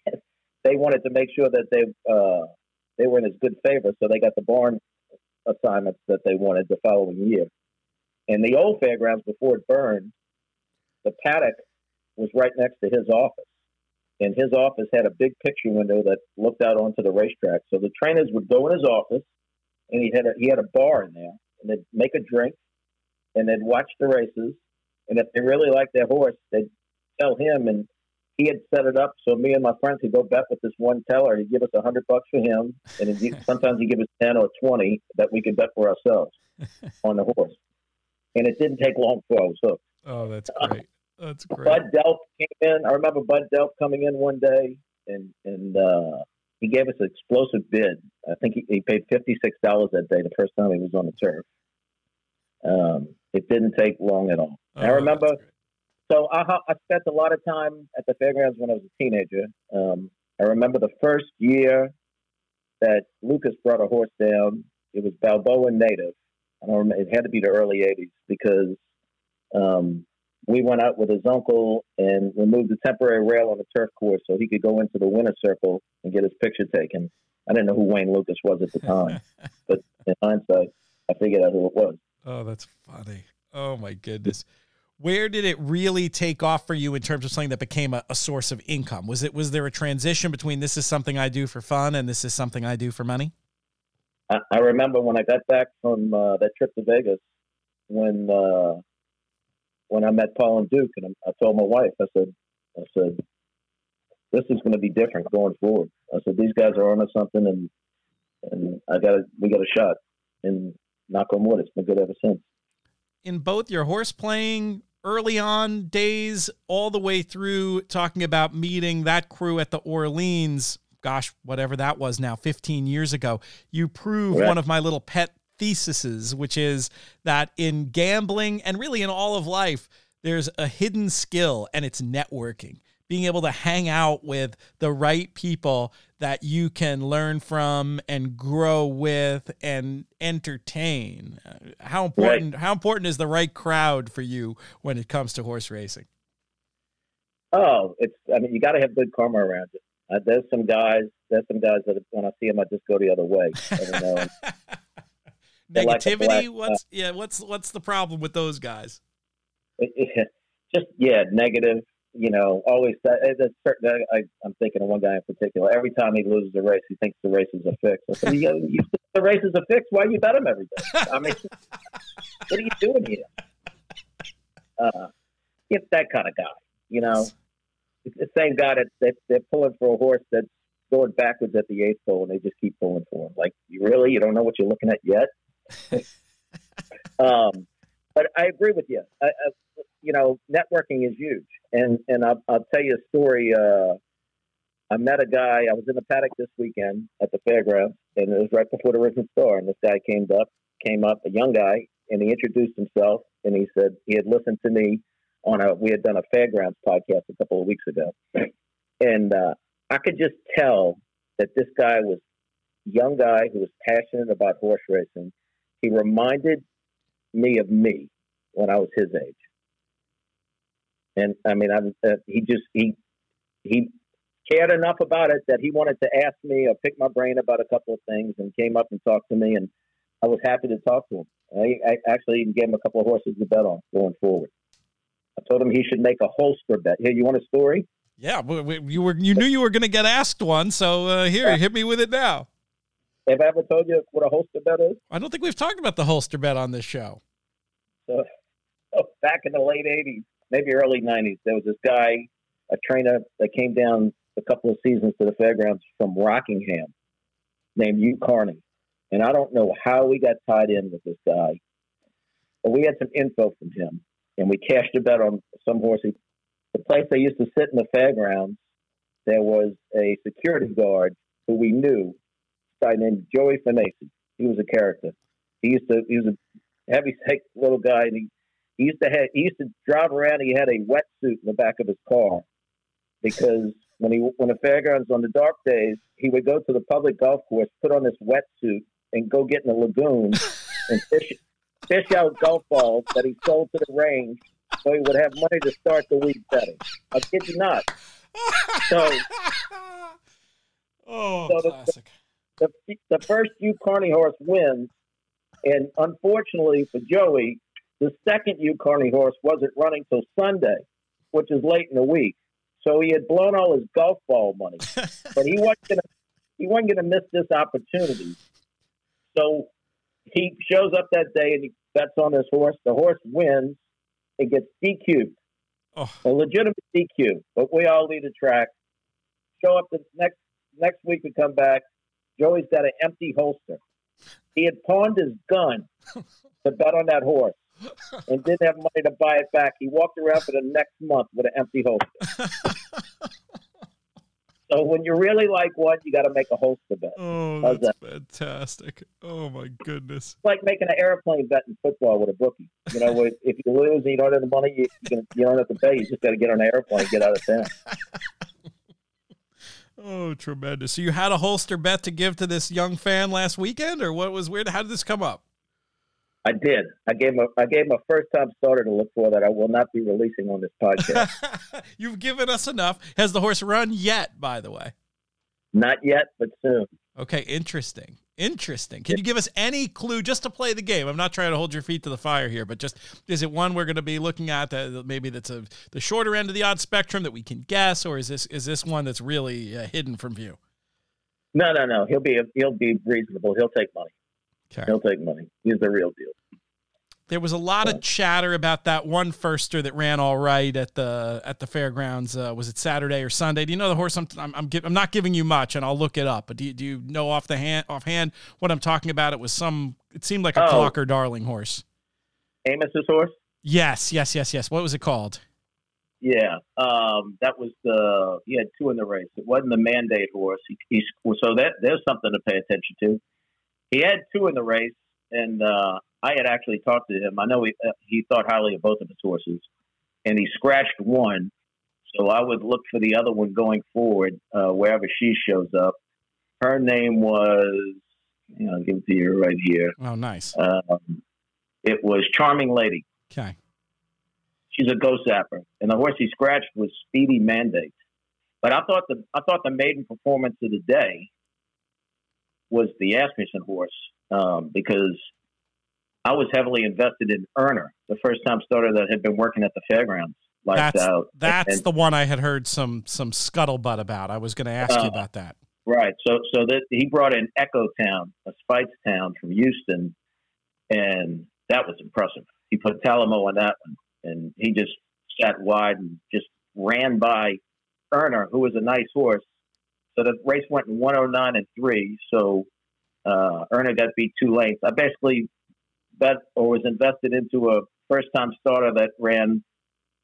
they wanted to make sure that they uh, they were in his good favor, so they got the barn assignments that they wanted the following year. And the old fairgrounds, before it burned, the paddock was right next to his office. And his office had a big picture window that looked out onto the racetrack. So the trainers would go in his office, and he had a, he had a bar in there, and they'd make a drink, and they'd watch the races. And if they really liked their horse, they'd tell him, and he had set it up so me and my friends could go bet with this one teller. He'd give us a hundred bucks for him, and he'd, sometimes he'd give us ten or twenty that we could bet for ourselves on the horse. And it didn't take long before I was hooked. Oh, that's great. That's great. Bud Delp came in. I remember Bud Delp coming in one day, and and uh, he gave us an explosive bid. I think he, he paid fifty six dollars that day, the first time he was on the turf. Um, it didn't take long at all. Oh, I remember so I, I spent a lot of time at the fairgrounds when I was a teenager. Um, I remember the first year that Lukas brought a horse down. It was Balboa Native. I don't remember, it had to be the early '80s because um, we went out with his uncle and removed the temporary rail on the turf course so he could go into the winner's circle and get his picture taken. I didn't know who Wayne Lukas was at the time, but in hindsight, I figured out who it was. Oh, that's funny. Oh my goodness. Where did it really take off for you in terms of something that became a, a source of income? Was it was there a transition between this is something I do for fun and this is something I do for money? I, I remember when I got back from uh, that trip to Vegas, when uh, when I met Paul and Duke, and I, I told my wife, I said, I said, this is going to be different going forward. I said, these guys are on to something, and and I got we got a shot, and knock on wood, it's been good ever since. in both your horse playing early on days all the way through talking about meeting that crew at the Orleans, gosh, whatever that was now, 15 years ago, you prove one of my little pet theses, which is that in gambling and really in all of life, there's a hidden skill and it's networking. Being able to hang out with the right people that you can learn from and grow with and entertain. Uh, How important how important is the right crowd for you when it comes to horse racing? Oh, it's I mean you got to have good karma around you. Uh, there's some guys, there's some guys that when I see them, I just go the other way. I don't know. They're like a Negativity, black- what's yeah, what's what's the problem with those guys? it, it, just yeah, negative. You know, always that. There's certain. I, I'm thinking of one guy in particular. Every time he loses a race, he thinks the race is a fix. I said, you, you the race is a fix. Why you bet him every day? I mean, what are you doing here? Uh, get that kind of guy. You know, it's the same guy that, that they're pulling for a horse that's going backwards at the eighth hole, and they just keep pulling for him. Like, you really, you don't know what you're looking at yet. um, but I agree with you. I, I, you know, networking is huge, and and I'll, I'll tell you a story. Uh, I met a guy. I was in the paddock this weekend at the fairgrounds, and it was right before the Risen Star. And this guy came up, came up, a young guy, and he introduced himself, and he said he had listened to me on a. We had done a fairgrounds podcast a couple of weeks ago, and uh, I could just tell that this guy was young guy who was passionate about horse racing. He reminded me of me when I was his age. And I mean, I uh, he just he he cared enough about it that he wanted to ask me or pick my brain about a couple of things, and came up and talked to me, and I was happy to talk to him. I, I actually even gave him a couple of horses to bet on going forward. I told him he should make a holster bet. Here, you want a story? Yeah, we- we- you were you knew you were going to get asked one, so uh, here, hit me with it now. Have I ever told you what a holster bet is? I don't think we've talked about the holster bet on this show. So, so back in the late '80s, maybe early '90s, there was this guy, a trainer that came down a couple of seasons to the fairgrounds from Rockingham, named Hugh Carney, and I don't know how we got tied in with this guy, But we had some info from him, and we cashed a bet on some horse. He, the place they used to sit in the fairgrounds, there was a security guard who we knew, a guy named Joey Finesi. He was a character. He used to he was a heavy little guy, and he, he used to have he used to drive around. He had a wetsuit in the back of his car because when he when the fairgrounds on the dark days, he would go to the public golf course, put on this wetsuit, and go get in the lagoon and fish fish out golf balls that he sold to the range, so he would have money to start the week betting. I kid you not. So, oh, so the- classic. the the first Hugh Carney horse wins, and unfortunately for Joey, the second Hugh Carney horse wasn't running till Sunday, which is late in the week. So he had blown all his golf ball money, but he wasn't gonna he wasn't gonna miss this opportunity. So he shows up that day and he bets on this horse. The horse wins. It gets DQ'd, oh, a legitimate DQ. But we all lead the track. Show up the next next week. We come back. Joey's got an empty holster. He had pawned his gun to bet on that horse and didn't have money to buy it back. He walked around for the next month with an empty holster. so when you really like one, you got to make a holster bet. oh, How's that's fantastic. Oh my goodness. It's like making an airplane bet in football with a bookie. You know, if if you lose and you don't have the money, you, you, can, you don't have to pay. You just got to get on an airplane and get out of town. Oh, tremendous. So you had a holster bet to give to this young fan last weekend, or what was weird? How did this come up? I did. I gave him a, I gave him a first time starter to look for that I will not be releasing on this podcast. You've given us enough. Has the horse run yet, by the way? not yet, but soon. Okay, interesting. Interesting. Can you give us any clue just to play the game? I'm not trying to hold your feet to the fire here, but just is it one we're going to be looking at that maybe that's a the shorter end of the odd spectrum that we can guess, or is this is this one that's really uh, hidden from view? No, no, no. He'll be he'll be reasonable. He'll take money. Okay. He'll take money. He's the real deal. There was a lot of chatter about that one firster that ran all right at the at the fairgrounds. Uh, was it Saturday or Sunday? Do you know the horse? I'm I'm, I'm, I'm not giving you much, and I'll look it up. But do you, do you know off the hand offhand what I'm talking about? It was some. It seemed like a Oh. clocker darling horse. Amoss's horse. Yes, yes, yes, yes. What was it called? Yeah, um, that was the he had two in the race. It wasn't the mandate horse. He, he so that there's something to pay attention to. He had two in the race, and uh, I had actually talked to him. I know he uh, he thought highly of both of his horses, and he scratched one. So I would look for the other one going forward uh, wherever she shows up. Her name was, you know, I'll give it to you right here. Oh, nice. Um, it was Charming Lady. Okay. She's a Ghostzapper, and the horse he scratched was Speedy Mandate. But I thought the I thought the maiden performance of the day was the Asmussen horse um, because I was heavily invested in Erner, the first time starter that had been working at the fairgrounds. Lights That's out. that's And- the one I had heard some some scuttlebutt about. I was going to ask you Uh, about that. Right. So so that he brought in Echo Town, a Spites town from Houston, and that was impressive. He put Talamo on that one, and he just sat wide and just ran by Erner, who was a nice horse. So the race went in 109 and three. So uh, Erner got beat two lengths. I basically bet or was invested into a first time starter that ran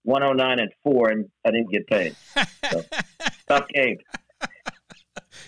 109 and four, and I didn't get paid. So, tough game.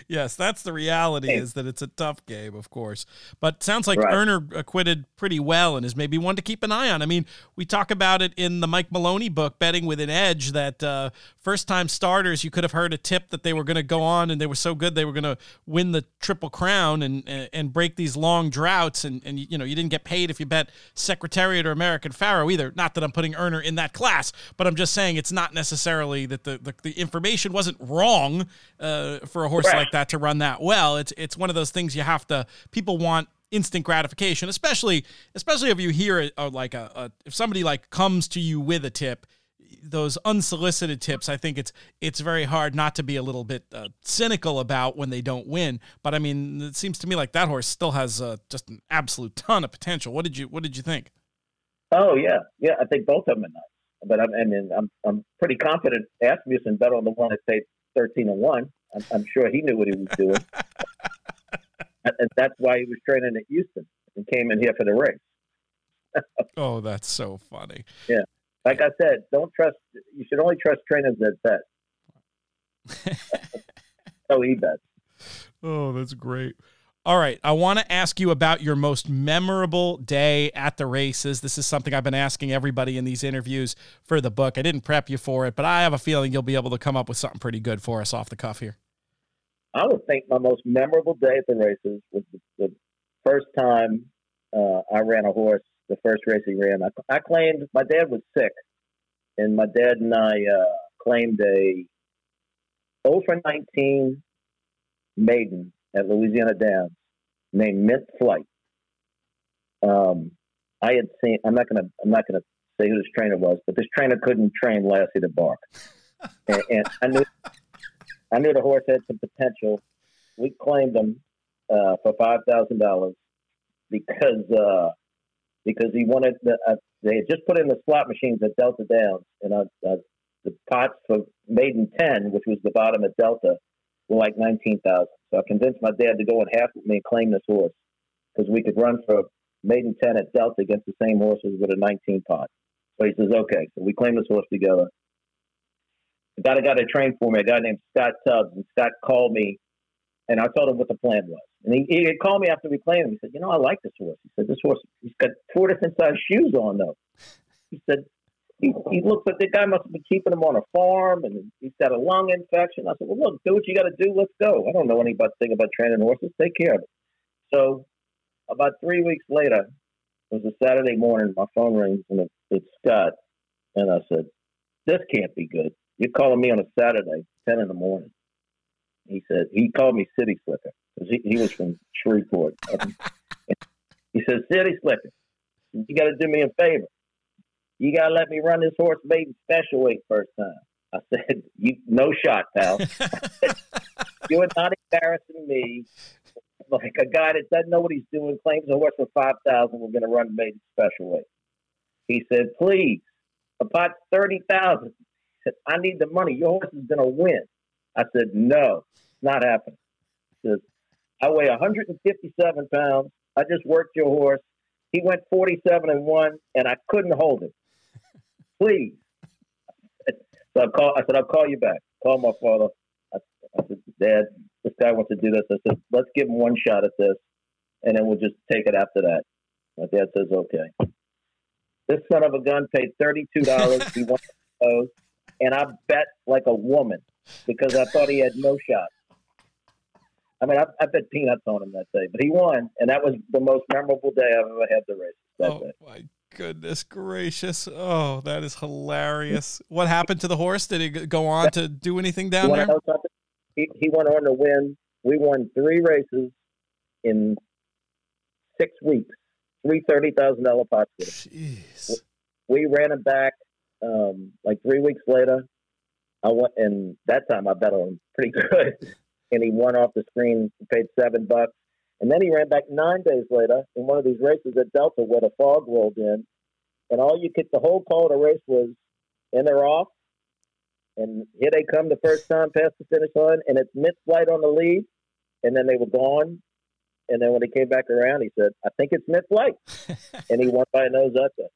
Yes, that's the reality Hey. is that it's a tough game, of course. But sounds like Right. Erner acquitted pretty well and is maybe one to keep an eye on. I mean, we talk about it in the Mike Maloney book, Betting with an Edge, that uh, first time starters, you could have heard a tip that they were going to go on and they were so good they were going to win the Triple Crown and, and and break these long droughts. And, and, you know, you didn't get paid if you bet Secretariat or American Pharoah either. Not that I'm putting Erner in that class, but I'm just saying it's not necessarily that the, the, the information wasn't wrong uh, for a horse Correct. like that to run that well. It's it's one of those things you have to. People want instant gratification, especially especially if you hear uh, like a, a if somebody like comes to you with a tip. Those unsolicited tips, I think it's it's very hard not to be a little bit uh, cynical about when they don't win. But I mean, it seems to me like that horse still has uh, just an absolute ton of potential. What did you What did you think? Oh yeah, yeah. I think both of them are nice, but I'm, I mean, I'm I'm pretty confident Asmussen bet on the one that paid thirteen and one. I'm, I'm sure he knew what he was doing, and and that's why he was training at Houston and came in here for the race. oh, that's so funny. Yeah, like I said, don't trust. You should only trust trainers that bet. oh, he bets. Oh, that's great. All right. I want to ask you about your most memorable day at the races. This is something I've been asking everybody in these interviews for the book. I didn't prep you for it, but I have a feeling you'll be able to come up with something pretty good for us off the cuff here. I would think my most memorable day at the races was the, the first time uh, I ran a horse, the first race he ran. I, I, claimed my dad was sick, and my dad and I uh, claimed a 0 for 19 maiden at Louisiana Downs named Mint Flight. Um, I had seen. I'm not gonna. I'm not gonna say who this trainer was, but this trainer couldn't train Lassie to bark, and, and, I knew. I knew the horse had some potential. We claimed him uh, for five thousand dollars because uh, because he wanted. The, uh, they had just put in the slot machines at Delta Downs, and uh, uh, the pots for maiden ten, which was the bottom at Delta, were like nineteen thousand. So I convinced my dad to go in half with me and claim this horse because we could run for maiden 10 at Delta against the same horses with a 19 pot. So he says, okay. So we claim this horse together. Got a guy to train for me, a guy named Scott Tubbs. And Scott called me and I told him what the plan was. And he, he called me after we claimed him. He said, you know, I like this horse. He said, this horse, he's got four different size shoes on though. He said, he, he looks like the guy must have been keeping him on a farm and he's got a lung infection. I said, well, look, do what you got to do. Let's go. I don't know anything about training horses. Take care of it. So about three weeks later, it was a Saturday morning. My phone rings and it's Scott. And I said, this can't be good. You're calling me on a Saturday, 10 in the morning. He said, he called me City Slicker because he, he was from Shreveport. he said, City Slicker, you got to do me a favor you got to let me run this horse maiden special weight first time. I said, you no shot, pal. you are not embarrassing me. Like a guy that doesn't know what he's doing claims a horse for five thousand. We're going to run maiden special weight. He said, please, about thirty thousand. Said, I need the money. Your horse is going to win. I said, no, it's not happening. He says, I weigh 157 pounds. I just worked your horse. He went 47 and one, and I couldn't hold him please. So I call. I said, I'll call you back. Call my father. I, I said, Dad, this guy wants to do this. I said, let's give him one shot at this, and then we'll just take it after that. My dad says, okay. This son of a gun paid thirty-two dollars. he won those, and I bet like a woman because I thought he had no shot. I mean, I, I bet peanuts on him that day, but he won, and that was the most memorable day I've ever had the race. That oh day. my goodness gracious. Oh, that is hilarious. What happened to the horse? Did he go on to do anything down there? He, he went on to win. We won three races in six weeks, three $30,000 pots with him. Jeez. We ran him back um, like three weeks later. I went, and that time I bet on him pretty good. and he won off the screen, paid seven bucks. And then he ran back nine days later in one of these races at Delta where the fog rolled in. And all you could, the whole call of the race was, and they're off. And here they come the first time past the finish line, and it's Mint Flight on the lead. And then they were gone. And then when he came back around, he said, I think it's Mint Flight. and he won by a nose up there.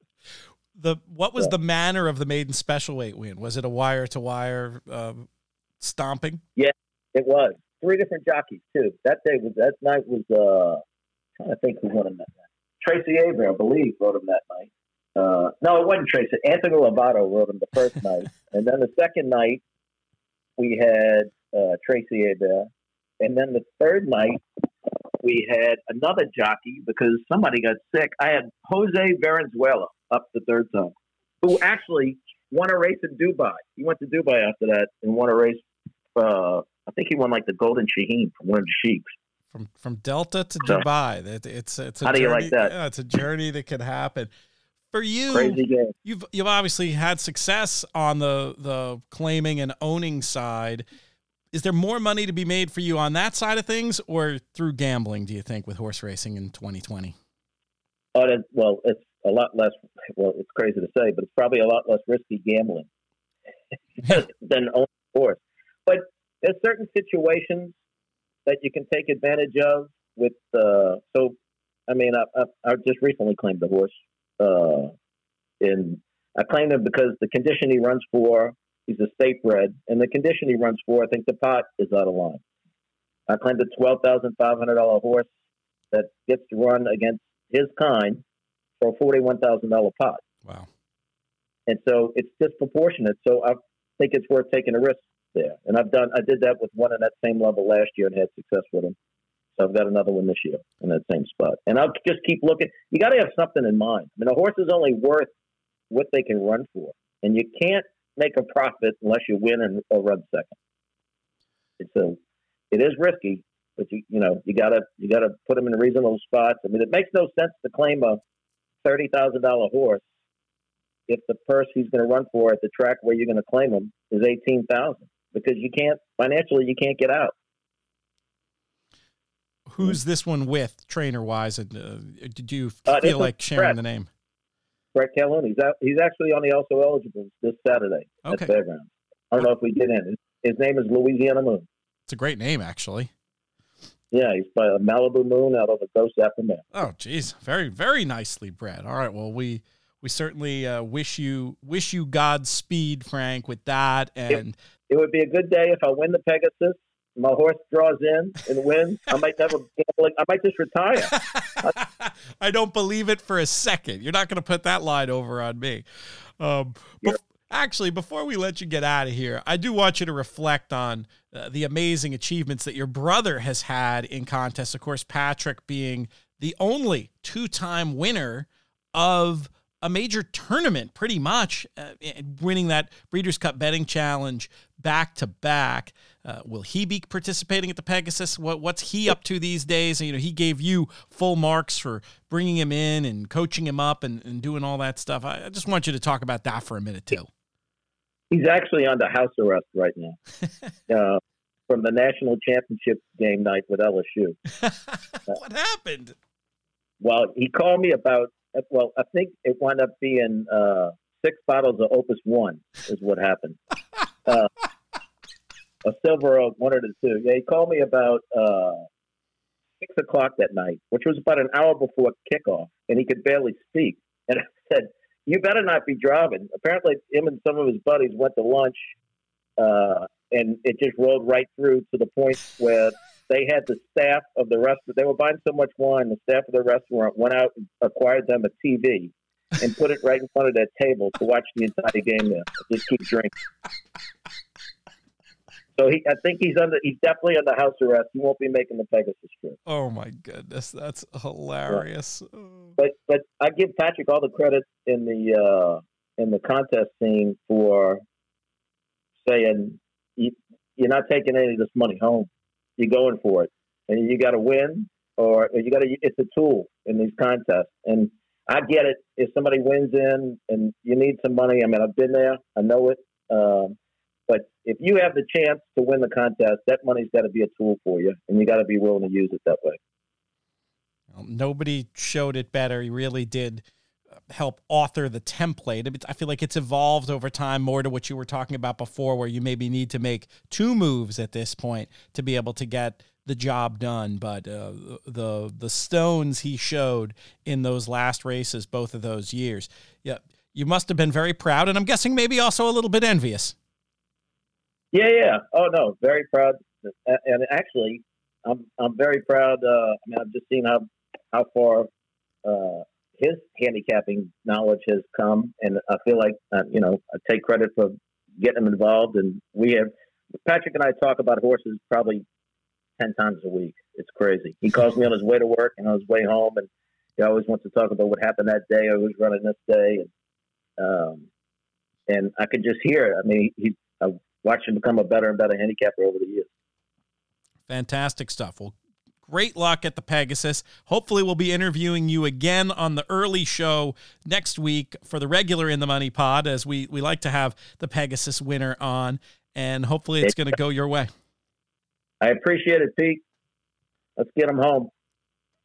The, what was the manner of the maiden special weight win? Was it a wire to wire stomping? Yeah, it was three different jockeys too. That day was that night was uh I'm trying to think who won him that night. Tracy Avery, I believe, rode him that night. Uh, no, it wasn't Tracy. Anthony Lovato rode him the first night, and then the second night we had uh, Tracy Avery, and then the third night we had another jockey because somebody got sick. I had Jose Valenzuela up the third time, who actually won a race in Dubai. He went to Dubai after that and won a race uh, I think he won like the Golden Shaheen from one of the sheiks. From from Delta to so, Dubai, it's it's a how journey, do you like that? Yeah, it's a journey that could happen. For you, you've you've obviously had success on the the claiming and owning side. Is there more money to be made for you on that side of things, or through gambling? Do you think with horse racing in 2020? Oh, well, it's a lot less. Well, it's crazy to say, but it's probably a lot less risky gambling than owning a horse. But there's certain situations that you can take advantage of with. Uh, so, I mean, I, I, I just recently claimed a horse Uh, and I claimed him because the condition he runs for, he's a state bred, and the condition he runs for, I think the pot is out of line. I claimed a twelve thousand five hundred dollar horse that gets to run against his kind for a forty one thousand dollar pot. Wow. And so it's disproportionate. So I think it's worth taking a risk there. And I've done I did that with one in that same level last year and had success with him. So I've got another one this year in that same spot. And I'll just keep looking. You got to have something in mind. I mean, a horse is only worth what they can run for, and you can't make a profit unless you win and or run second. It's a, it is risky, but you you know you gotta you gotta put them in reasonable spots. I mean, it makes no sense to claim a thirty thousand dollar horse if the purse he's going to run for at the track where you're going to claim him is eighteen thousand because you can't financially you can't get out. Who's this one with, trainer wise? And uh, did you uh, feel like sharing the name? Bret Calhoun. He's out, he's actually on the also eligibles this Saturday okay. at Fairgrounds. I don't know if we get in. His name is Louisiana Moon. It's a great name, actually. Yeah, he's by a Malibu Moon out of the Ghost Aftermath. Oh, geez, very, very nicely bred. All right, well, we we certainly uh, wish you wish you Godspeed, Frank, with that. And it, it would be a good day if I win the Pegasus my horse draws in and wins, I might never gambling. I might just retire. I don't believe it for a second. You're not going to put that line over on me. Um, yeah. actually, before we let you get out of here, I do want you to reflect on uh, the amazing achievements that your brother has had in contests. Of course, Patrick being the only two-time winner of a major tournament, pretty much uh, winning that Breeders' Cup betting challenge back to back. Uh, will he be participating at the Pegasus? What what's he up to these days? You know, he gave you full marks for bringing him in and coaching him up and, and doing all that stuff. I, I just want you to talk about that for a minute too. He's actually under house arrest right now uh, from the national championship game night with LSU. what happened? Well, he called me about. Well, I think it wound up being uh, six bottles of Opus One is what happened. Uh, a silver oak, one of the two. Yeah, he called me about uh, six o'clock that night, which was about an hour before kickoff, and he could barely speak. And I said, "You better not be driving." Apparently, him and some of his buddies went to lunch, uh, and it just rolled right through to the point where they had the staff of the restaurant. They were buying so much wine, the staff of the restaurant went out and acquired them a TV and put it right in front of that table to watch the entire game there. Just keep drinking. So he, I think he's under. He's definitely under house arrest. He won't be making the Pegasus trip. Oh my goodness, that's hilarious. Yeah. But but I give Patrick all the credit in the uh, in the contest scene for saying you, you're not taking any of this money home. You're going for it, and you got to win, or you got to. It's a tool in these contests, and I get it. If somebody wins in and you need some money, I mean, I've been there. I know it. Um, but if you have the chance to win the contest, that money's got to be a tool for you, and you got to be willing to use it that way. Well, nobody showed it better. He really did help author the template. I feel like it's evolved over time more to what you were talking about before, where you maybe need to make two moves at this point to be able to get the job done. But uh, the the stones he showed in those last races, both of those years, yeah, you must have been very proud, and I'm guessing maybe also a little bit envious. Yeah, yeah. Oh no, very proud. And actually, I'm I'm very proud. Uh, I mean, I've just seen how how far uh, his handicapping knowledge has come, and I feel like uh, you know I take credit for getting him involved. And we have Patrick and I talk about horses probably ten times a week. It's crazy. He calls me on his way to work and on his way home, and he always wants to talk about what happened that day. or was running this day, and um, and I could just hear it. I mean, he I watch him become a better and better handicapper over the years. Fantastic stuff. Well, great luck at the Pegasus. Hopefully, we'll be interviewing you again on the early show next week for the regular In the Money pod, as we, we like to have the Pegasus winner on. And hopefully, it's going to go your way. I appreciate it, Pete. Let's get him home.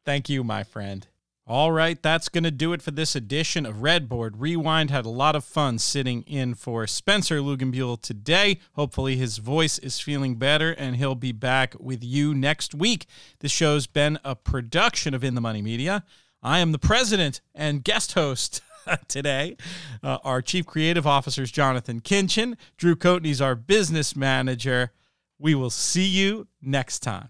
Thank you, my friend. All right, that's going to do it for this edition of Redboard Rewind. Had a lot of fun sitting in for Spencer Luginbuehl today. Hopefully, his voice is feeling better and he'll be back with you next week. This show's been a production of In the Money Media. I am the president and guest host today. Uh, our chief creative officer is Jonathan Kinchin. Drew Coatney's our business manager. We will see you next time.